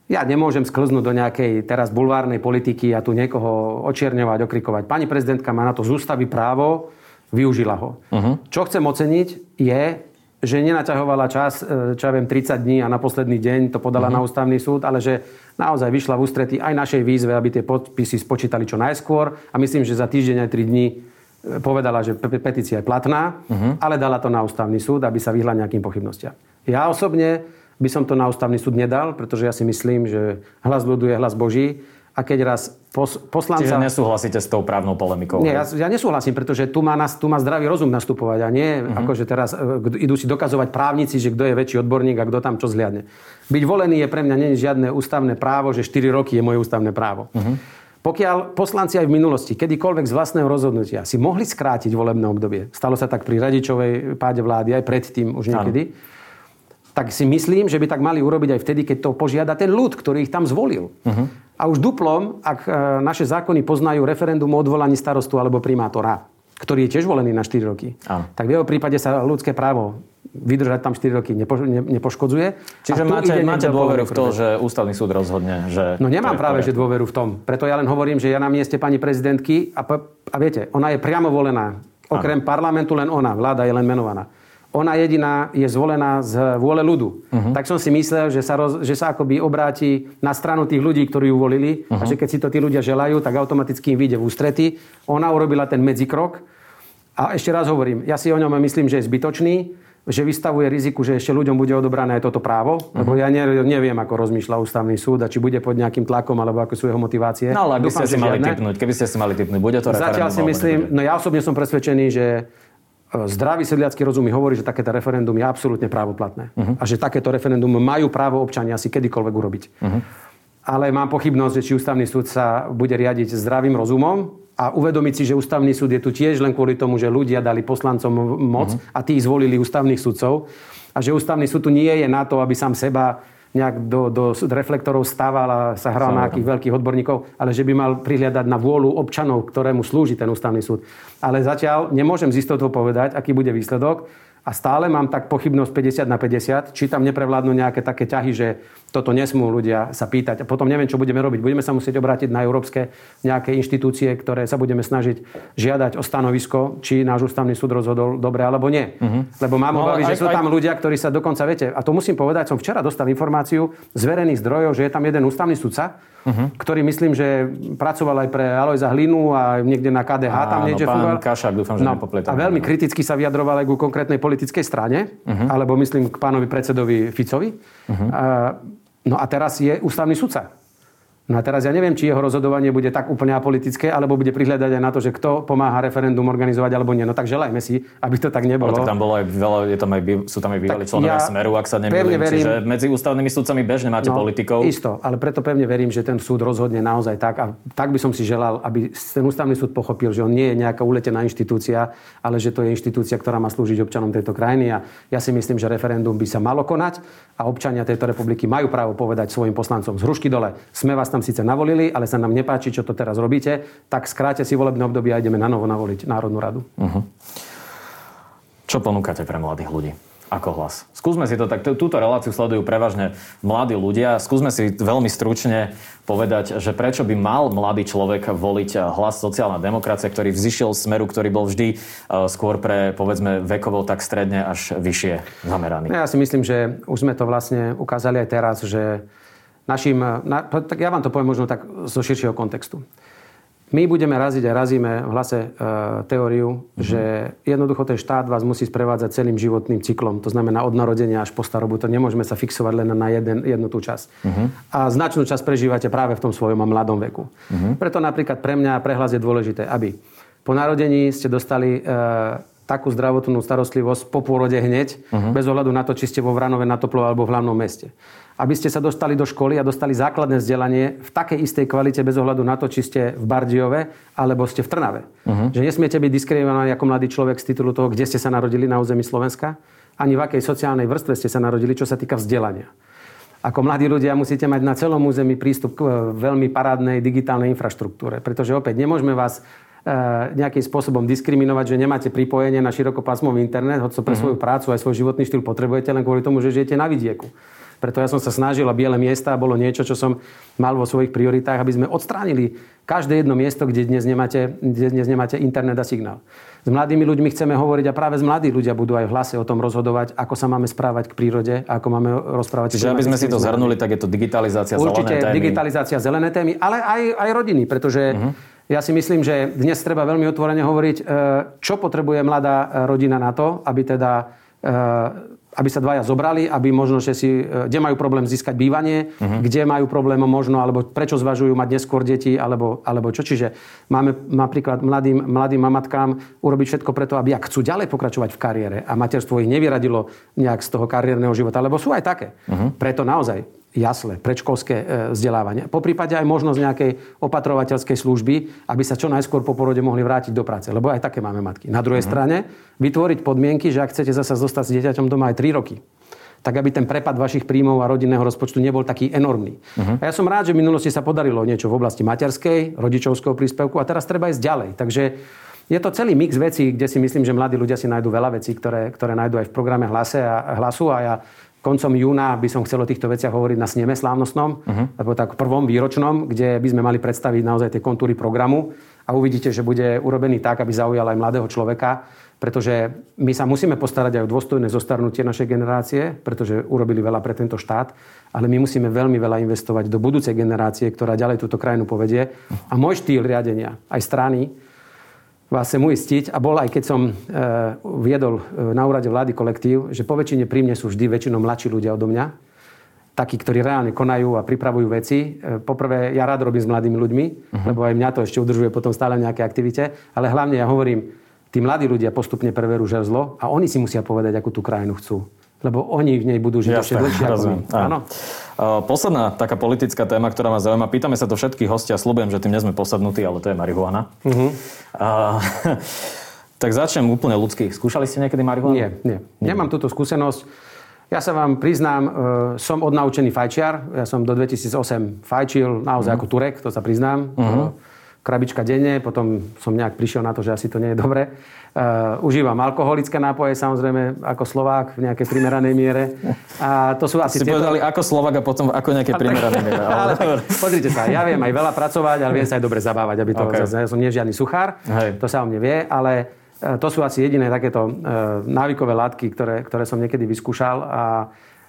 ja nemôžem sklznúť do nejakej teraz bulvárnej politiky a tu niekoho očierňovať, okrikovať. Pani prezidentka má na to z ústavy právo, využila ho. Uh-huh. Čo chcem oceniť je, že nenaťahovala čas, e, čo ja viem, 30 dní a na posledný deň to podala uh-huh. na ústavný súd, ale že naozaj vyšla v ústretí aj našej výzve, aby tie podpisy spočítali čo najskôr a myslím, že za týždeň aj 3 dní e, povedala, že petícia je platná, uh-huh. ale dala to na ústavný súd, aby sa vyhla nejakým pochybnostiam. Ja osobne by som to na ústavný súd nedal, pretože ja si myslím, že hlas ľudu je hlas Boží a keď raz pos, poslanca... Čiže nesúhlasíte s tou právnou polemikou? Nie, ja, ja nesúhlasím, pretože tu má, nas, tu má zdravý rozum nastupovať a nie uh-huh. akože teraz e, idú si dokazovať právnici, že kto je väčší odborník a kto tam čo zliadne. Byť volený je pre mňa nie žiadne ústavné právo, že 4 roky je moje ústavné právo. Uh-huh. Pokiaľ poslanci aj v minulosti, kedykoľvek z vlastného rozhodnutia si mohli skrátiť volebné obdobie, stalo sa tak pri radičovej páde vlády, aj predtým už niekedy, ano tak si myslím, že by tak mali urobiť aj vtedy, keď to požiada ten ľud, ktorý ich tam zvolil. Uh-huh. A už duplom, ak e, naše zákony poznajú referendum o odvolaní starostu alebo primátora, ktorý je tiež volený na 4 roky, Áno. tak v jeho prípade sa ľudské právo vydržať tam 4 roky nepo, ne, nepoškodzuje. Čiže máte, máte dôveru v to, že ústavný súd rozhodne, že... No nemám práve, že dôveru v tom. Preto ja len hovorím, že ja na mieste pani prezidentky a, a viete, ona je priamo volená. Okrem Áno. parlamentu len ona, vláda je len menovaná ona jediná je zvolená z vôle ľudu. Uh-huh. Tak som si myslel, že sa, roz, že sa akoby obráti na stranu tých ľudí, ktorí ju volili uh-huh. a mhm. že keď si to tí ľudia želajú, tak automaticky im vyjde v ústrety. Ona urobila ten medzikrok. A ešte raz hovorím, ja si o ňom myslím, že je zbytočný, že vystavuje riziku, že ešte ľuďom bude odobrané aj toto právo, uh-huh. lebo ja neviem, ako rozmýšľa ústavný súd a či bude pod nejakým tlakom, alebo ako sú jeho motivácie. No ale aby ste si mali typnúť, keby ste si mali typnúť, bude to? Zatiaľ si myslím, no ja osobne som presvedčený, že zdravý sedliacký rozum mi hovorí, že takéto referendum je absolútne právoplatné. Uh-huh. A že takéto referendum majú právo občania si kedykoľvek urobiť. Uh-huh. Ale mám pochybnosť, že či ústavný súd sa bude riadiť zdravým rozumom a uvedomiť si, že ústavný súd je tu tiež len kvôli tomu, že ľudia dali poslancom moc uh-huh. a tí zvolili ústavných sudcov. A že ústavný súd tu nie je na to, aby sám seba nejak do, do reflektorov stával a sa hral na nejakých veľkých odborníkov, ale že by mal prihliadať na vôľu občanov, ktorému slúži ten ústavný súd. Ale zatiaľ nemôžem z istotou povedať, aký bude výsledok. A stále mám tak pochybnosť 50 na 50, či tam neprevládnu nejaké také ťahy, že toto nesmú ľudia sa pýtať. A potom neviem, čo budeme robiť. Budeme sa musieť obrátiť na európske nejaké inštitúcie, ktoré sa budeme snažiť žiadať o stanovisko, či náš ústavný súd rozhodol dobre alebo nie. Uh-huh. Lebo mám no, obavy, že sú tam ľudia, ktorí sa dokonca, viete, a to musím povedať, som včera dostal informáciu z verejných zdrojov, že je tam jeden ústavný sudca, uh-huh. ktorý myslím, že pracoval aj pre Alojza Hlinu a niekde na KDH Áno, tam niečo pán Kašák, dúfam, že no, A veľmi kriticky sa vyjadroval aj ku konkrétnej politickej strane, uh-huh. alebo myslím k pánovi predsedovi Ficovi. Uh-huh. A, no a teraz je ústavný sudca. No a teraz ja neviem, či jeho rozhodovanie bude tak úplne apolitické, alebo bude prihľadať aj na to, že kto pomáha referendum organizovať alebo nie. No tak želajme si, aby to tak nebolo. Ale tak tam bolo aj veľa, je tam aj, sú tam aj bývali členovia ja Smeru, ak sa nemýlim. Verím, Čiže medzi ústavnými súdcami bežne máte no, politikov. Isto, ale preto pevne verím, že ten súd rozhodne naozaj tak. A tak by som si želal, aby ten ústavný súd pochopil, že on nie je nejaká uletená inštitúcia, ale že to je inštitúcia, ktorá má slúžiť občanom tejto krajiny. A ja si myslím, že referendum by sa malo konať a občania tejto republiky majú právo povedať svojim poslancom z hrušky dole. Sme vás tam síce navolili, ale sa nám nepáči, čo to teraz robíte, tak skráte si volebné obdobie a ideme na novo navoliť Národnú radu. Uh-huh. Čo ponúkate pre mladých ľudí? Ako hlas. Skúsme si to tak, túto reláciu sledujú prevažne mladí ľudia. Skúsme si veľmi stručne povedať, že prečo by mal mladý človek voliť hlas sociálna demokracia, ktorý vzýšiel smeru, ktorý bol vždy e, skôr pre, povedzme, vekovo tak stredne až vyššie zameraný. Ja si myslím, že už sme to vlastne ukázali aj teraz, že našim, na, tak ja vám to poviem možno tak zo širšieho kontextu. My budeme raziť a razíme v hlase e, teóriu, mm-hmm. že jednoducho ten štát vás musí sprevádzať celým životným cyklom. To znamená od narodenia až po starobu. To nemôžeme sa fixovať len na jeden, jednu tú časť. Mm-hmm. A značnú časť prežívate práve v tom svojom mladom veku. Mm-hmm. Preto napríklad pre mňa prehlas je dôležité, aby po narodení ste dostali e, takú zdravotnú starostlivosť po pôrode hneď, uh-huh. bez ohľadu na to, či ste vo Vranove na Toplo alebo v hlavnom meste. Aby ste sa dostali do školy a dostali základné vzdelanie v takej istej kvalite bez ohľadu na to, či ste v Bardiove alebo ste v Trnave. Uh-huh. Že nesmiete byť diskriminovaní ako mladý človek z titulu toho, kde ste sa narodili na území Slovenska, ani v akej sociálnej vrstve ste sa narodili, čo sa týka vzdelania. Ako mladí ľudia musíte mať na celom území prístup k e, veľmi parádnej digitálnej infraštruktúre, pretože opäť nemôžeme vás E, nejakým spôsobom diskriminovať, že nemáte pripojenie na širokopásmový internet, hoď to pre mhm. svoju prácu aj svoj životný štýl potrebujete, len kvôli tomu, že žijete na vidieku. Preto ja som sa snažil a biele miesta bolo niečo, čo som mal vo svojich prioritách, aby sme odstránili každé jedno miesto, kde dnes nemáte, kde dnes nemáte internet a signál. S mladými ľuďmi chceme hovoriť a práve z mladí ľudia budú aj v hlase o tom rozhodovať, ako sa máme správať k prírode ako máme rozprávať. Čiže aby sme si to zhrnuli, tak je to digitalizácia, Určite zelené témy. digitalizácia, zelené témy, ale aj, aj rodiny, pretože uh-huh ja si myslím, že dnes treba veľmi otvorene hovoriť, e, čo potrebuje mladá rodina na to, aby teda e, aby sa dvaja zobrali, aby možno, že si, kde majú problém získať bývanie, uh-huh. kde majú problém možno, alebo prečo zvažujú mať neskôr deti, alebo, alebo čo. Čiže máme napríklad mladým, mladým mamatkám urobiť všetko preto, aby ak chcú ďalej pokračovať v kariére a materstvo ich nevyradilo nejak z toho kariérneho života, lebo sú aj také. Uh-huh. Preto naozaj jasle, predškolské e, vzdelávanie. Po prípade aj možnosť nejakej opatrovateľskej služby, aby sa čo najskôr po porode mohli vrátiť do práce. Lebo aj také máme matky. Na druhej mm. strane vytvoriť podmienky, že ak chcete zase zostať s dieťaťom doma aj 3 roky, tak aby ten prepad vašich príjmov a rodinného rozpočtu nebol taký enormný. Uh-huh. A ja som rád, že v minulosti sa podarilo niečo v oblasti materskej, rodičovského príspevku a teraz treba ísť ďalej. Takže je to celý mix vecí, kde si myslím, že mladí ľudia si nájdú veľa vecí, ktoré, ktoré nájdú aj v programe hlase a, hlasu a ja koncom júna by som chcel o týchto veciach hovoriť na sneme slávnostnom, uh-huh. alebo tak prvom výročnom, kde by sme mali predstaviť naozaj tie kontúry programu a uvidíte, že bude urobený tak, aby zaujal aj mladého človeka, pretože my sa musíme postarať aj o dôstojné zostarnutie našej generácie, pretože urobili veľa pre tento štát, ale my musíme veľmi veľa investovať do budúcej generácie, ktorá ďalej túto krajinu povedie. A môj štýl riadenia, aj strany, vás chcem uistiť, a bol aj keď som e, viedol e, na úrade vlády kolektív, že po väčšine pri mne sú vždy väčšinou mladší ľudia odo mňa, takí, ktorí reálne konajú a pripravujú veci. E, poprvé, ja rád robím s mladými ľuďmi, uh-huh. lebo aj mňa to ešte udržuje potom stále v nejakej aktivite, ale hlavne ja hovorím, tí mladí ľudia postupne preverú žezlo a oni si musia povedať, akú tú krajinu chcú lebo oni v nej budú žiť ešte dlhšie ako my. Áno. Posledná taká politická téma, ktorá ma zaujíma. Pýtame sa to všetkých hostia. Slubujem, že tým nie sme posadnutí, ale to je marihuana. Uh-huh. A, <laughs> tak začnem úplne ľudský. Skúšali ste niekedy marihuanu? Nie, nie. nie. Nemám túto skúsenosť. Ja sa vám priznám, e, som odnaučený fajčiar. Ja som do 2008 fajčil naozaj uh-huh. ako Turek, to sa priznám. Uh-huh. Krabička denne, potom som nejak prišiel na to, že asi to nie je dobre. Uh, užívam alkoholické nápoje, samozrejme, ako Slovák v nejakej primeranej miere. A to sú asi... Si tieto... povedali ako Slovák a potom ako nejaké primeranej miere. <laughs> Ale... ale pozrite sa, ja viem aj veľa pracovať, ale viem sa aj dobre zabávať, aby to... Okay. Ja som nie žiadny suchár, Hej. to sa o mne vie, ale e, to sú asi jediné takéto uh, návykové látky, ktoré, ktoré som niekedy vyskúšal a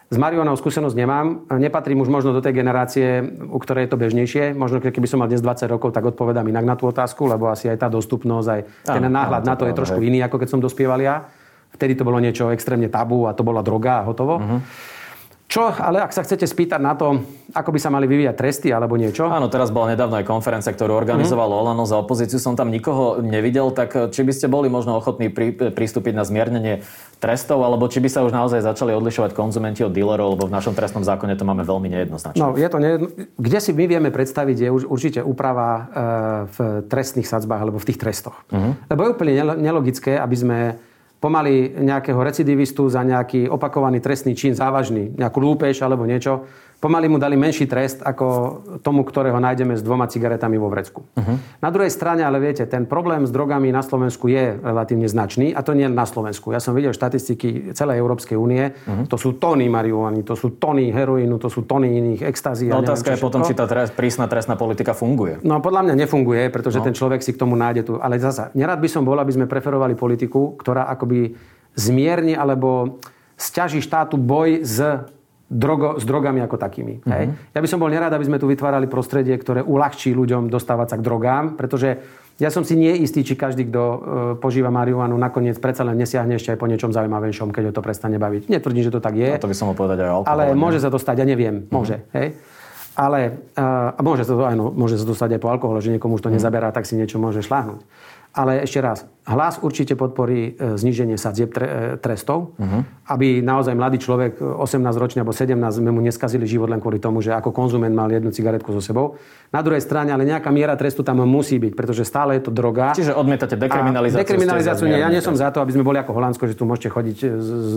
s Marionou skúsenosť nemám. Nepatrím už možno do tej generácie, u ktorej je to bežnejšie. Možno keby som mal dnes 20 rokov, tak odpovedám inak na tú otázku, lebo asi aj tá dostupnosť, aj ten náhľad na to je trošku iný, ako keď som dospieval ja. Vtedy to bolo niečo extrémne tabu a to bola droga a hotovo. Uh-huh. Čo, ale ak sa chcete spýtať na to, ako by sa mali vyvíjať tresty alebo niečo? Áno, teraz bola nedávno aj konferencia, ktorú organizovalo mm. Olano za opozíciu. Som tam nikoho nevidel, tak eh, či by ste boli možno ochotní pri, pristúpiť na zmiernenie trestov, alebo či by sa už naozaj začali odlišovať konzumenti od dílerov, lebo v našom trestnom zákone to máme veľmi nejednoznačné. No, je to nejedno... Kde si my vieme predstaviť, je už určite úprava eh, v trestných sadzbách alebo v tých trestoch. Mm. Lebo je úplne nelogické, aby sme pomaly nejakého recidivistu za nejaký opakovaný trestný čin závažný, nejakú lúpež alebo niečo, pomaly mu dali menší trest ako tomu, ktorého nájdeme s dvoma cigaretami vo vrecku. Uh-huh. Na druhej strane, ale viete, ten problém s drogami na Slovensku je relatívne značný a to nie na Slovensku. Ja som videl štatistiky celej Európskej únie. Uh-huh. To sú tony marihuany, to sú tony heroínu, to sú tony iných extazí. No, otázka je potom, či tá trest, prísna trestná politika funguje. No podľa mňa nefunguje, pretože no. ten človek si k tomu nájde tu. Ale zasa, nerad by som bol, aby sme preferovali politiku, ktorá akoby zmierni alebo stiaží štátu boj s drogo, s drogami ako takými. Mm-hmm. Hej? Ja by som bol nerád, aby sme tu vytvárali prostredie, ktoré uľahčí ľuďom dostávať sa k drogám, pretože ja som si nie istý, či každý, kto e, požíva marihuanu, nakoniec predsa len nesiahne ešte aj po niečom zaujímavejšom, keď ho to prestane baviť. Netvrdím, že to tak je. No, to by som mohol povedať aj alkohol. Ale ne? môže sa to stať, ja neviem. Mm-hmm. Môže. Hej? Ale uh, môže sa to, aj, no, môže sa to stať aj po alkohole, že niekomu už to mm. nezaberá, tak si niečo môže šláhnuť. Ale ešte raz, hlas určite podporí e, zníženie sadzieb e, trestov, uh-huh. aby naozaj mladý človek 18 e, alebo 17 sme mu neskazili život len kvôli tomu, že ako konzument mal jednu cigaretku so sebou. Na druhej strane, ale nejaká miera trestu tam musí byť, pretože stále je to droga. Čiže odmietate dekriminalizáciu. Dekriminalizáciu nie. Ja nie som za to, aby sme boli ako Holandsko, že tu môžete chodiť s, s,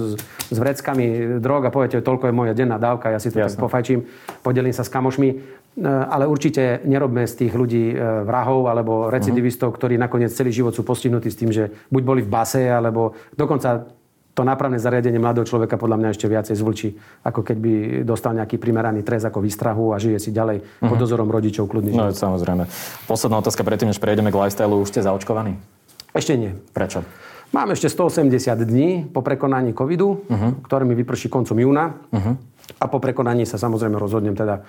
s vreckami drog a poviete, toľko je moja denná dávka, ja si to Jasne. tak pofajčím, podelím sa s kamošmi. Ale určite nerobme z tých ľudí vrahov alebo recidivistov, uh-huh. ktorí nakoniec celý život sú postihnutí tým, že buď boli v base, alebo dokonca to nápravné zariadenie mladého človeka podľa mňa ešte viacej zvlčí, ako keď by dostal nejaký primeraný trest ako výstrahu a žije si ďalej uh-huh. pod mhm. dozorom rodičov kľudný No, samozrejme. Posledná otázka predtým, než prejdeme k lifestyle. Už ste zaočkovaní? Ešte nie. Prečo? Mám ešte 180 dní po prekonaní covidu, uh-huh. ktoré mi vyprší koncom júna. Uh-huh. A po prekonaní sa samozrejme rozhodnem teda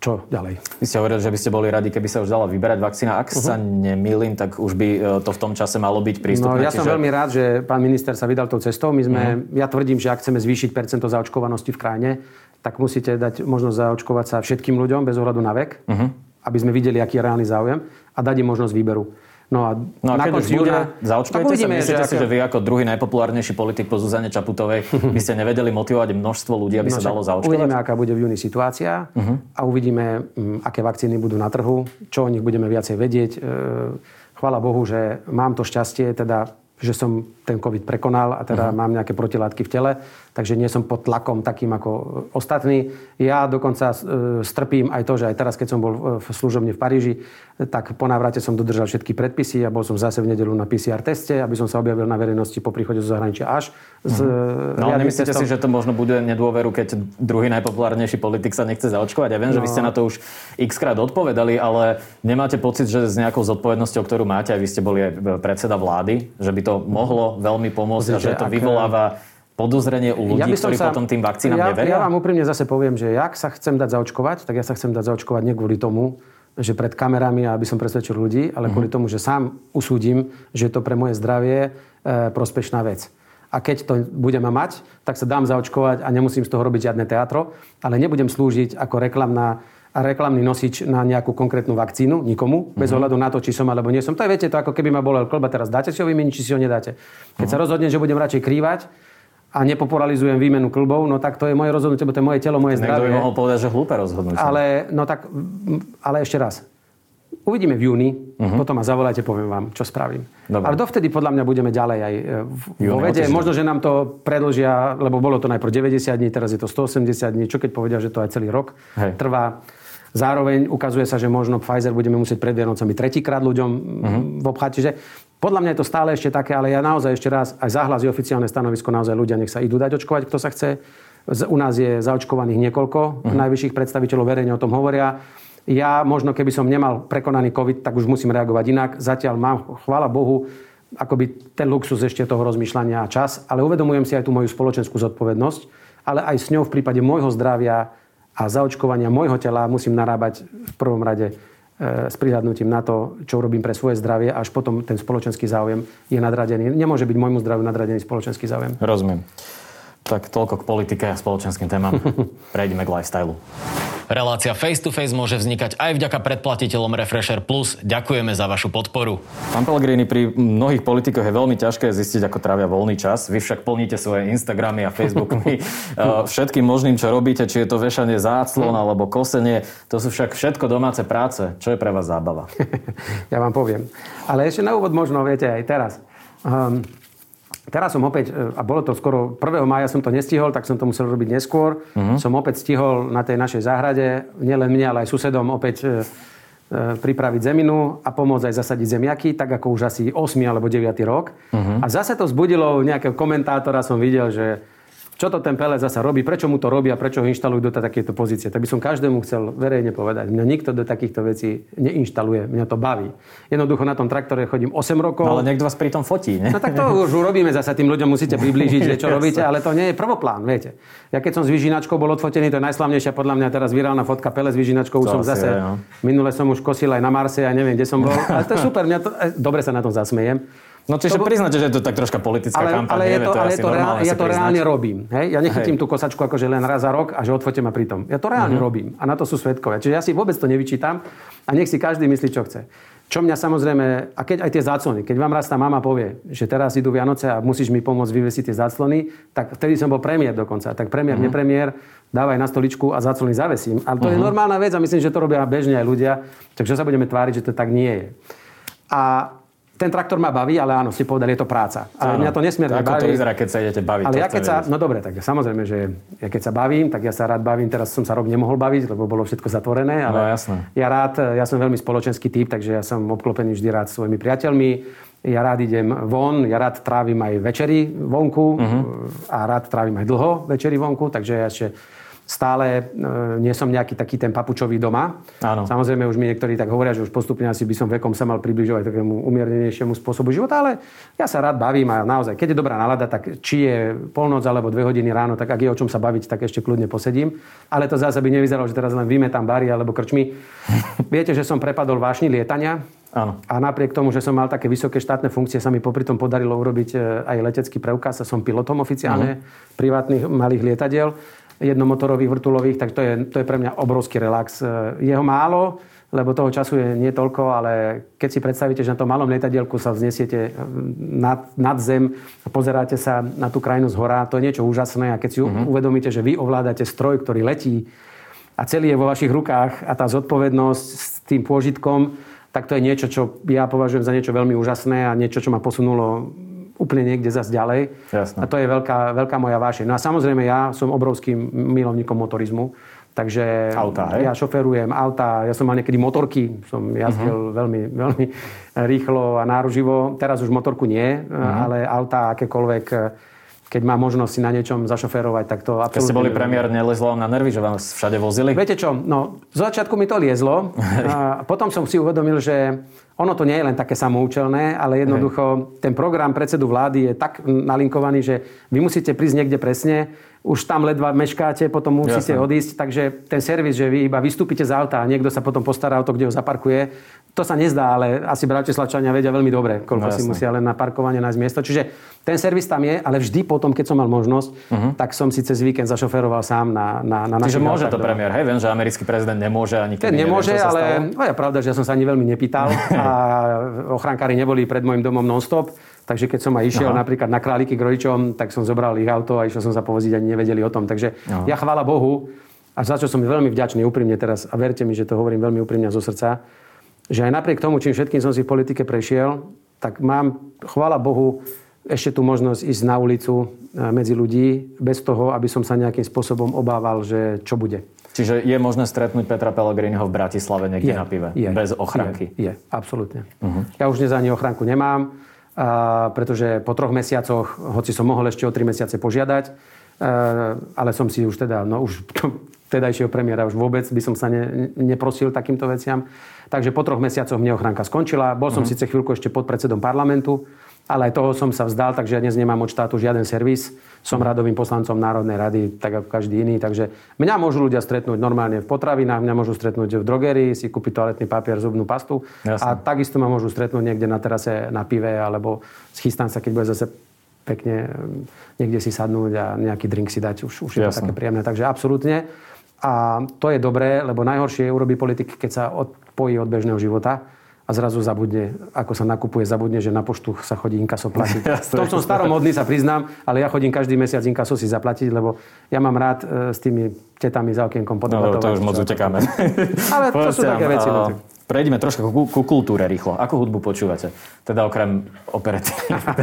čo ďalej. Vy ste hovorili, že by ste boli radi, keby sa už dala vyberať vakcína. Ak uh-huh. sa nemýlim, tak už by e, to v tom čase malo byť prístupné. No, ja čiže... som veľmi rád, že pán minister sa vydal tou cestou. My sme, uh-huh. Ja tvrdím, že ak chceme zvýšiť percento zaočkovanosti v krajine, tak musíte dať možnosť zaočkovať sa všetkým ľuďom bez ohľadu na vek, uh-huh. aby sme videli, aký je reálny záujem a dať im možnosť výberu. No a, no a keď už bude, zaočkujete sa? Myslíte si, že vy ako druhý najpopulárnejší politik po Zuzane Čaputovej by ste nevedeli motivovať množstvo ľudí, aby no, sa dalo zaočkovať? Uvidíme, aká bude v júni situácia uh-huh. a uvidíme, mm, aké vakcíny budú na trhu, čo o nich budeme viacej vedieť. E, chvála Bohu, že mám to šťastie, teda že som ten COVID prekonal a teda uh-huh. mám nejaké protilátky v tele, takže nie som pod tlakom takým ako ostatní. Ja dokonca e, strpím aj to, že aj teraz, keď som bol v služobne v Paríži, tak po návrate som dodržal všetky predpisy a bol som zase v nedelu na PCR teste, aby som sa objavil na verejnosti po príchode zo zahraničia až. Z, uh-huh. No nemyslíte testom... si, že to možno bude nedôveru, keď druhý najpopulárnejší politik sa nechce zaočkovať? Ja viem, no. že vy ste na to už x krát odpovedali, ale nemáte pocit, že s nejakou zodpovednosťou, ktorú máte, aj vy ste boli aj predseda vlády, že by to mohlo veľmi pomôcť a že to vyvoláva podozrenie u ľudí, ja ktorí sa, potom tým vakcínam ja, neveria? Ja vám úprimne zase poviem, že jak sa chcem dať zaočkovať, tak ja sa chcem dať zaočkovať nie kvôli tomu, že pred kamerami, aby som presvedčil ľudí, ale kvôli mhm. tomu, že sám usúdim, že je to pre moje zdravie e, prospešná vec. A keď to budem mať, tak sa dám zaočkovať a nemusím z toho robiť žiadne teatro, ale nebudem slúžiť ako reklamná reklamný nosič na nejakú konkrétnu vakcínu, nikomu, bez uh-huh. ohľadu na to, či som alebo nie som. To je, viete, to ako keby ma bolel klba, teraz dáte si ho vymeniť, či si ho nedáte. Keď uh-huh. sa rozhodnem, že budem radšej krývať, a nepopularizujem výmenu klbov, no tak to je moje rozhodnutie, to je moje telo, moje zdravie. Niekto by mohol povedať, že hlúpe rozhodnutie. Ale, no tak, ale ešte raz. Uvidíme v júni, uh-huh. potom ma zavolajte, poviem vám, čo spravím. Dobre. Ale dovtedy podľa mňa budeme ďalej aj e, vo vede. Možno, že nám to predlžia, lebo bolo to najprv 90 dní, teraz je to 180 dní. Čo keď povedia, že to aj celý rok Hej. trvá. Zároveň ukazuje sa, že možno Pfizer budeme musieť pred Vianocami tretíkrát ľuďom uh-huh. v obchate. Že podľa mňa je to stále ešte také, ale ja naozaj ešte raz, aj zahlas je oficiálne stanovisko, naozaj ľudia nech sa idú dať očkovať, kto sa chce. U nás je zaočkovaných niekoľko uh-huh. najvyšších predstaviteľov verejne o tom hovoria. Ja možno, keby som nemal prekonaný COVID, tak už musím reagovať inak. Zatiaľ mám, chvála Bohu, akoby ten luxus ešte toho rozmýšľania a čas, ale uvedomujem si aj tú moju spoločenskú zodpovednosť, ale aj s ňou v prípade môjho zdravia a zaočkovania môjho tela musím narábať v prvom rade e, s prihľadnutím na to, čo robím pre svoje zdravie, až potom ten spoločenský záujem je nadradený. Nemôže byť môjmu zdraviu nadradený spoločenský záujem. Rozumiem. Tak toľko k politike a spoločenským témam. <laughs> Prejdeme k lifestylu. Relácia Face to Face môže vznikať aj vďaka predplatiteľom Refresher Plus. Ďakujeme za vašu podporu. Pán Pellegrini, pri mnohých politikoch je veľmi ťažké zistiť, ako trávia voľný čas. Vy však plníte svoje Instagramy a Facebooky <laughs> všetkým možným, čo robíte, či je to vešanie záclon alebo kosenie. To sú však všetko domáce práce. Čo je pre vás zábava? <laughs> ja vám poviem. Ale ešte na úvod možno, viete, aj teraz. Um, Teraz som opäť, e, a bolo to skoro 1. mája som to nestihol, tak som to musel robiť neskôr. Uh-huh. Som opäť stihol na tej našej záhrade, nielen mne, ale aj susedom opäť e, e, pripraviť zeminu a pomôcť aj zasadiť zemiaky, tak ako už asi 8 alebo 9 rok. Uh-huh. A zase to zbudilo nejakého komentátora, som videl, že čo to ten Pelec zasa robí, prečo mu to robí a prečo ho inštalujú do takéto pozície. Tak by som každému chcel verejne povedať, mňa nikto do takýchto vecí neinštaluje, mňa to baví. Jednoducho na tom traktore chodím 8 rokov. No, ale niekto vás pri tom fotí, ne? No tak to už urobíme zasa, tým ľuďom musíte priblížiť, že čo <laughs> robíte, ale to nie je prvoplán, viete. Ja keď som s Vyžinačkou bol odfotený, to je najslavnejšia podľa mňa teraz virálna fotka Pele s Vyžinačkou, už som zase, je, no. minule som už kosil aj na Marse a neviem, kde som bol. <laughs> Ale to je super, mňa to, e, dobre sa na tom zasmejem. No čiže to, priznáte, že je to tak troška politická ale, kampaň. Ale, je to, ale je to reál, ja to reálne robím. Hej? Ja nechytím hej. tú kosačku akože len raz za rok a že odfote ma pri tom. Ja to reálne uh-huh. robím a na to sú svetkovia. Čiže ja si vôbec to nevyčítam a nech si každý myslí, čo chce. Čo mňa samozrejme, a keď aj tie záclony, keď vám raz tá mama povie, že teraz idú Vianoce a musíš mi pomôcť vyvesiť tie záclony, tak vtedy som bol premiér dokonca. Tak premiér, uh-huh. nepremiér, dávaj na stoličku a záclony zavesím. Ale to uh-huh. je normálna vec a myslím, že to robia bežne aj ľudia. Takže sa budeme tváriť, že to tak nie je. A ten traktor ma baví, ale áno, ste povedali, je to práca. Ale áno. mňa to nesmierne Ako baví. to vyzerá, keď sa idete baviť? Ale ja keď sa, no dobre, tak samozrejme, že ja keď sa bavím, tak ja sa rád bavím. Teraz som sa rok nemohol baviť, lebo bolo všetko zatvorené. Ale no, jasné. Ja rád, ja som veľmi spoločenský typ, takže ja som obklopený vždy rád svojimi priateľmi. Ja rád idem von, ja rád trávim aj večery vonku uh-huh. a rád trávim aj dlho večery vonku, takže ja ešte stále e, nie som nejaký taký ten papučový doma. Áno. Samozrejme, už mi niektorí tak hovoria, že už postupne asi by som vekom sa mal približovať takému umiernenejšiemu spôsobu života, ale ja sa rád bavím a naozaj, keď je dobrá nálada, tak či je polnoc alebo dve hodiny ráno, tak ak je o čom sa baviť, tak ešte kľudne posedím. Ale to zase by nevyzeralo, že teraz len vymetám bary alebo krčmi. <laughs> Viete, že som prepadol vášni lietania. Áno. A napriek tomu, že som mal také vysoké štátne funkcie, sa mi popri tom podarilo urobiť e, aj letecký preukaz. Som pilotom oficiálne uh-huh. privátnych malých lietadiel jednomotorových vrtulových, tak to je, to je pre mňa obrovský relax. E, jeho málo, lebo toho času je nie toľko, ale keď si predstavíte, že na tom malom lietadielku sa vznesiete nad, nad zem a pozeráte sa na tú krajinu z hora, to je niečo úžasné a keď si uh-huh. uvedomíte, že vy ovládate stroj, ktorý letí a celý je vo vašich rukách a tá zodpovednosť s tým pôžitkom, tak to je niečo, čo ja považujem za niečo veľmi úžasné a niečo, čo ma posunulo úplne niekde zase ďalej. Jasne. A to je veľká, veľká moja vášeň. No a samozrejme ja som obrovským milovníkom motorizmu. Takže auta, hej? ja šoferujem auta, ja som mal niekedy motorky, som jazdil uh-huh. veľmi, veľmi rýchlo a náruživo. Teraz už motorku nie, uh-huh. ale auta akékoľvek keď má možnosť si na niečom zašoférovať, tak to absolútne... Keď ste boli premiér, nelezlo na nervy, že vám všade vozili? Viete čo, no, z začiatku mi to liezlo. <laughs> a potom som si uvedomil, že ono to nie je len také samoučelné, ale jednoducho ten program predsedu vlády je tak nalinkovaný, že vy musíte prísť niekde presne, už tam ledva meškáte, potom musíte Jasne. odísť, takže ten servis, že vy iba vystúpite z auta a niekto sa potom postará o to, kde ho zaparkuje, to sa nezdá, ale asi Bratislavčania vedia veľmi dobre, koľko no, si musia len na parkovanie nájsť miesto. Čiže ten servis tam je, ale vždy potom, keď som mal možnosť, uh-huh. tak som si cez víkend zašoferoval sám na, na, na Čiže môže to premiér, hej? Viem, že americký prezident nemôže ani Ten nemôže, neviem, ale no, je pravda, že ja som sa ani veľmi nepýtal <laughs> a ochrankári neboli pred môjim domom non-stop. Takže keď som aj išiel Aha. napríklad na králiky k rodičom, tak som zobral ich auto a išiel som sa povoziť, ani nevedeli o tom. Takže Aha. ja chvála Bohu, a za čo som veľmi vďačný úprimne teraz, a verte mi, že to hovorím veľmi úprimne zo srdca, že aj napriek tomu, čím všetkým som si v politike prešiel, tak mám, chvála Bohu, ešte tu možnosť ísť na ulicu e, medzi ľudí bez toho, aby som sa nejakým spôsobom obával, že čo bude. Čiže je možné stretnúť Petra Pellegriniho v Bratislave niekde je, na pive? Je, bez ochranky? Je, je absolútne. Uh-huh. Ja už dnes ani ochránku nemám, a, pretože po troch mesiacoch, hoci som mohol ešte o tri mesiace požiadať, a, e, ale som si už teda, no už vtedajšieho premiéra už vôbec by som sa ne, neprosil takýmto veciam. Takže po troch mesiacoch mne ochránka skončila. Bol som mm. síce chvíľku ešte pod predsedom parlamentu, ale aj toho som sa vzdal, takže ja dnes nemám od štátu žiaden servis. Som radovým poslancom Národnej rady, tak ako každý iný. Takže mňa môžu ľudia stretnúť normálne v potravinách, mňa môžu stretnúť v drogerii, si kúpiť toaletný papier, zubnú pastu. Jasne. A takisto ma môžu stretnúť niekde na terase na pive, alebo schystám sa, keď bude zase pekne mm, niekde si sadnúť a nejaký drink si dať. Už, už je to také príjemné. Takže absolútne. A to je dobré, lebo najhoršie je urobiť politik, keď sa odpojí od bežného života a zrazu zabudne, ako sa nakupuje, zabudne, že na poštu sa chodí inkaso platiť. <laughs> v tom som staromodný, sa priznám, ale ja chodím každý mesiac inkaso si zaplatiť, lebo ja mám rád e, s tými tetami za okienkom podebatovať. No, to už moc utekáme. <laughs> ale to sú také veci. No. Prejdeme troška ku, ku kultúre rýchlo. Akú hudbu počúvate? Teda okrem operety.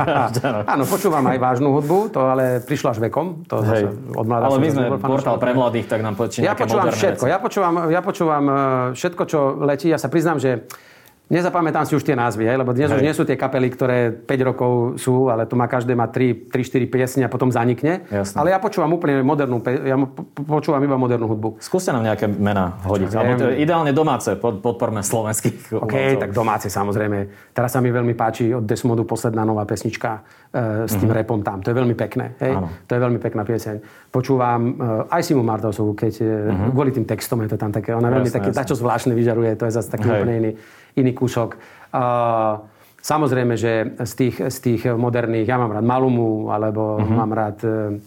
<laughs> Áno, počúvam aj vážnu hudbu, to ale prišlo až vekom. To Hej. od ale my sme portál pre mladých, tak nám počíte ja počúvam všetko. Ja počúvam, ja počúvam e, všetko, čo letí. Ja sa priznám, že Nezapamätám si už tie názvy, hej, lebo dnes hej. už nie sú tie kapely, ktoré 5 rokov sú, ale tu má každé má 3, 3 4 piesne a potom zanikne. Jasne. Ale ja počúvam úplne modernú, ja počúvam iba modernú hudbu. Skúste nám nejaké mená hodiť. Alebo to ideálne domáce, pod, podporme slovenských <laughs> OK, umelcov. tak domáce samozrejme. Teraz sa mi veľmi páči od Desmodu posledná nová pesnička e, s tým mm-hmm. repom tam. To je veľmi pekné. Hej? To je veľmi pekná pieseň. Počúvam e, aj Simu Mardosovú, keď mm-hmm. kvôli tým textom je to tam také. Ona veľmi jasne, také, jasne. zvláštne vyžaruje, to je zase taký úplne iný iný kúsok. Samozrejme, že z tých, z tých moderných, ja mám rád Malumu, alebo uh-huh. mám rád e,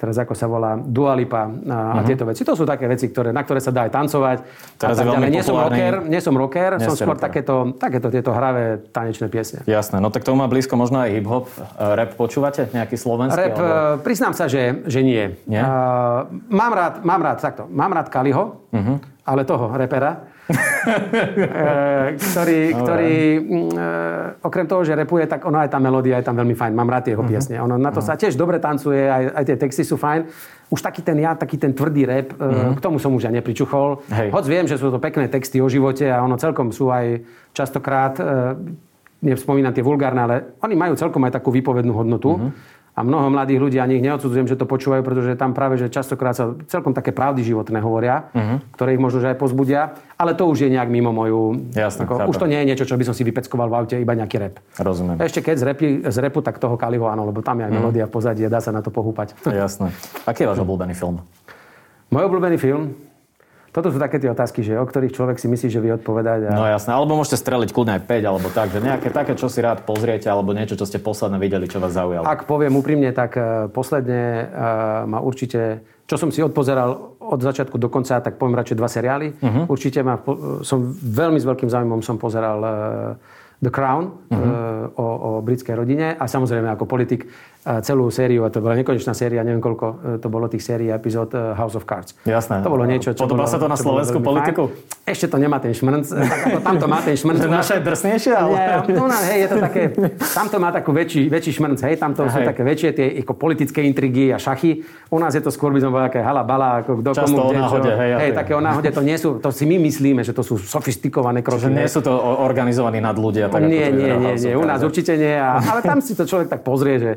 teraz ako sa volá, Dualipa a, a mhm. tieto veci. To sú také veci, ktoré, na ktoré sa dá aj tancovať. Teraz a tak Nie som rocker, nie som rocker, nie som skôr takéto, takéto tieto hravé tanečné piesne. Jasné, no tak to má blízko možno aj hip-hop. E, rap počúvate? Nejaký slovenský? Rap, alebo... E, priznám sa, že, že nie. nie? Uh, mám rád, mám rád, takto, mám rád Kaliho, uh-huh. ale toho repera. <laughs> Ktorý, ktorý mm, eh, okrem toho, že repuje, tak ono aj tá melódia je tam veľmi fajn. Mám rád jeho uh-huh. piesne. Ono na to uh-huh. sa tiež dobre tancuje, aj, aj tie texty sú fajn. Už taký ten ja, taký ten tvrdý rap, uh-huh. k tomu som už ja nepričuchol. Hej. Hoď viem, že sú to pekné texty o živote a ono celkom sú aj častokrát, nespomínam tie vulgárne, ale oni majú celkom aj takú výpovednú hodnotu. Uh-huh. A mnoho mladých ľudí, ani ich neodsudzujem, že to počúvajú, pretože tam práve, že častokrát sa celkom také pravdy životné hovoria, uh-huh. ktoré ich možno že aj pozbudia, ale to už je nejak mimo moju... Jasne, ako, už to nie je niečo, čo by som si vypeckoval v aute, iba nejaký rep. Rozumiem. Ešte keď z, repi, z repu, tak toho Kaliho áno, lebo tam je aj uh-huh. melódia v pozadí dá sa na to pohúpať. Jasné. Aký je váš obľúbený film? Môj obľúbený film? Toto sú také tie otázky, že o ktorých človek si myslí, že vie odpovedať. A... No jasné, alebo môžete streliť kľudne aj 5, alebo tak, že nejaké také, čo si rád pozriete, alebo niečo, čo ste posledne videli, čo vás zaujalo. Ak poviem úprimne, tak e, posledne uh, ma určite, čo som si odpozeral od začiatku do konca, tak poviem radšej dva seriály. Uh-huh. Určite ma, som veľmi s veľkým záujmom som pozeral uh, The Crown uh-huh. o, o britskej rodine a samozrejme ako politik celú sériu, a to bola nekonečná séria, neviem koľko to bolo tých sérií epizód House of Cards. Jasné. To bolo niečo, čo Podobá bolo, sa to na slovenskú politiku? Fajn. Ešte to nemá ten šmrnc. <laughs> Tam to má ten šmrnc. To naše je drsnejšie? Ale... Nie, no, no, hej, je to také, tam to má takú väčší, väčší šmrnc, hej, tam to hej. sú také väčšie tie ako politické intrigy a šachy. U nás je to skôr by som povedal, hala bala, ako kto komu, kde, náhode, hej, hej, také o náhode, to nie sú, to si my myslíme, že to sú sofistikované kroky. Nie sú to organizovaní nad ľudia. Tak nie, nie, nie, nie, u nás určite nie, ale tam si to človek tak pozrie, že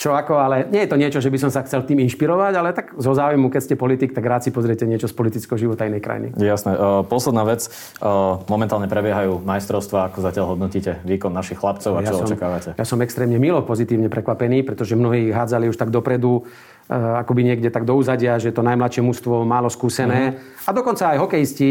čo ako, ale nie je to niečo, že by som sa chcel tým inšpirovať, ale tak zo záujmu, keď ste politik, tak rád si pozriete niečo z politického života inej krajiny. Jasné. Uh, posledná vec. Uh, momentálne prebiehajú majstrovstvá. Ako zatiaľ hodnotíte výkon našich chlapcov a čo ja som, očakávate? Ja som extrémne milo pozitívne prekvapený, pretože mnohí hádzali už tak dopredu Eh, akoby niekde tak do úzadia, že to najmladšie mužstvo málo skúsené. Uh-huh. A dokonca aj hokejisti,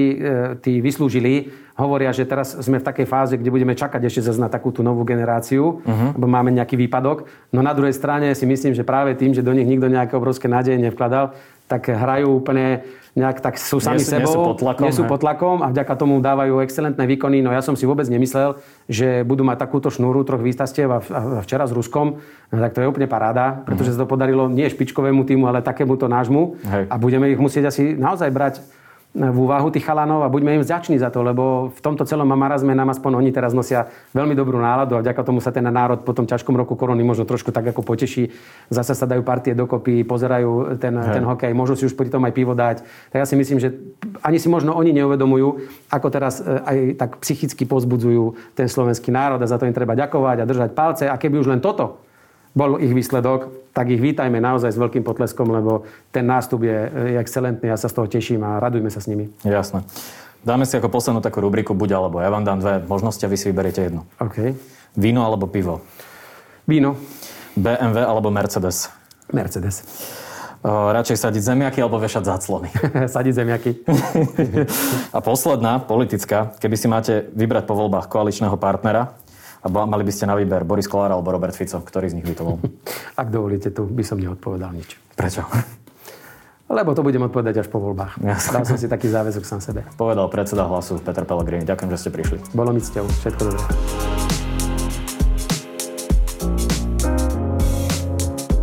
tí vyslúžili, hovoria, že teraz sme v takej fáze, kde budeme čakať ešte zase na takú tú novú generáciu, uh-huh. lebo máme nejaký výpadok. No na druhej strane si myslím, že práve tým, že do nich nikto nejaké obrovské nádeje nevkladal, tak hrajú úplne nejak tak sú sami nie sú, sebou, nie sú pod tlakom, nie sú pod tlakom a vďaka tomu dávajú excelentné výkony. No ja som si vôbec nemyslel, že budú mať takúto šnúru troch výstastiev a včera s Ruskom, no tak to je úplne paráda, pretože sa to podarilo nie špičkovému týmu, ale takémuto nášmu Hej. a budeme ich musieť asi naozaj brať v úvahu tých chalanov a buďme im vďační za to, lebo v tomto celom marazme nám aspoň oni teraz nosia veľmi dobrú náladu a vďaka tomu sa ten národ po tom ťažkom roku korony možno trošku tak ako poteší. Zase sa dajú partie dokopy, pozerajú ten, ten hokej, môžu si už pri tom aj pivo dať. Tak ja si myslím, že ani si možno oni neuvedomujú, ako teraz e, aj tak psychicky pozbudzujú ten slovenský národ a za to im treba ďakovať a držať palce. A keby už len toto bol ich výsledok, tak ich vítajme naozaj s veľkým potleskom, lebo ten nástup je, excelentný, ja sa z toho teším a radujme sa s nimi. Jasné. Dáme si ako poslednú takú rubriku buď alebo. Ja vám dám dve možnosti a vy si vyberiete jednu. OK. Víno alebo pivo? Víno. BMW alebo Mercedes? Mercedes. O, radšej sadiť zemiaky alebo vešať záclony? <laughs> sadiť zemiaky. <laughs> a posledná, politická. Keby si máte vybrať po voľbách koaličného partnera, a mali by ste na výber Boris Kolár alebo Robert Fico. Ktorý z nich by to bol? <laughs> Ak dovolíte, tu by som neodpovedal nič. Prečo? <laughs> Lebo to budem odpovedať až po voľbách. Jasne. Dal som si taký záväzok sám sebe. Povedal predseda hlasu Peter Pellegrini. Ďakujem, že ste prišli. Bolo mi cťou. Všetko dobré.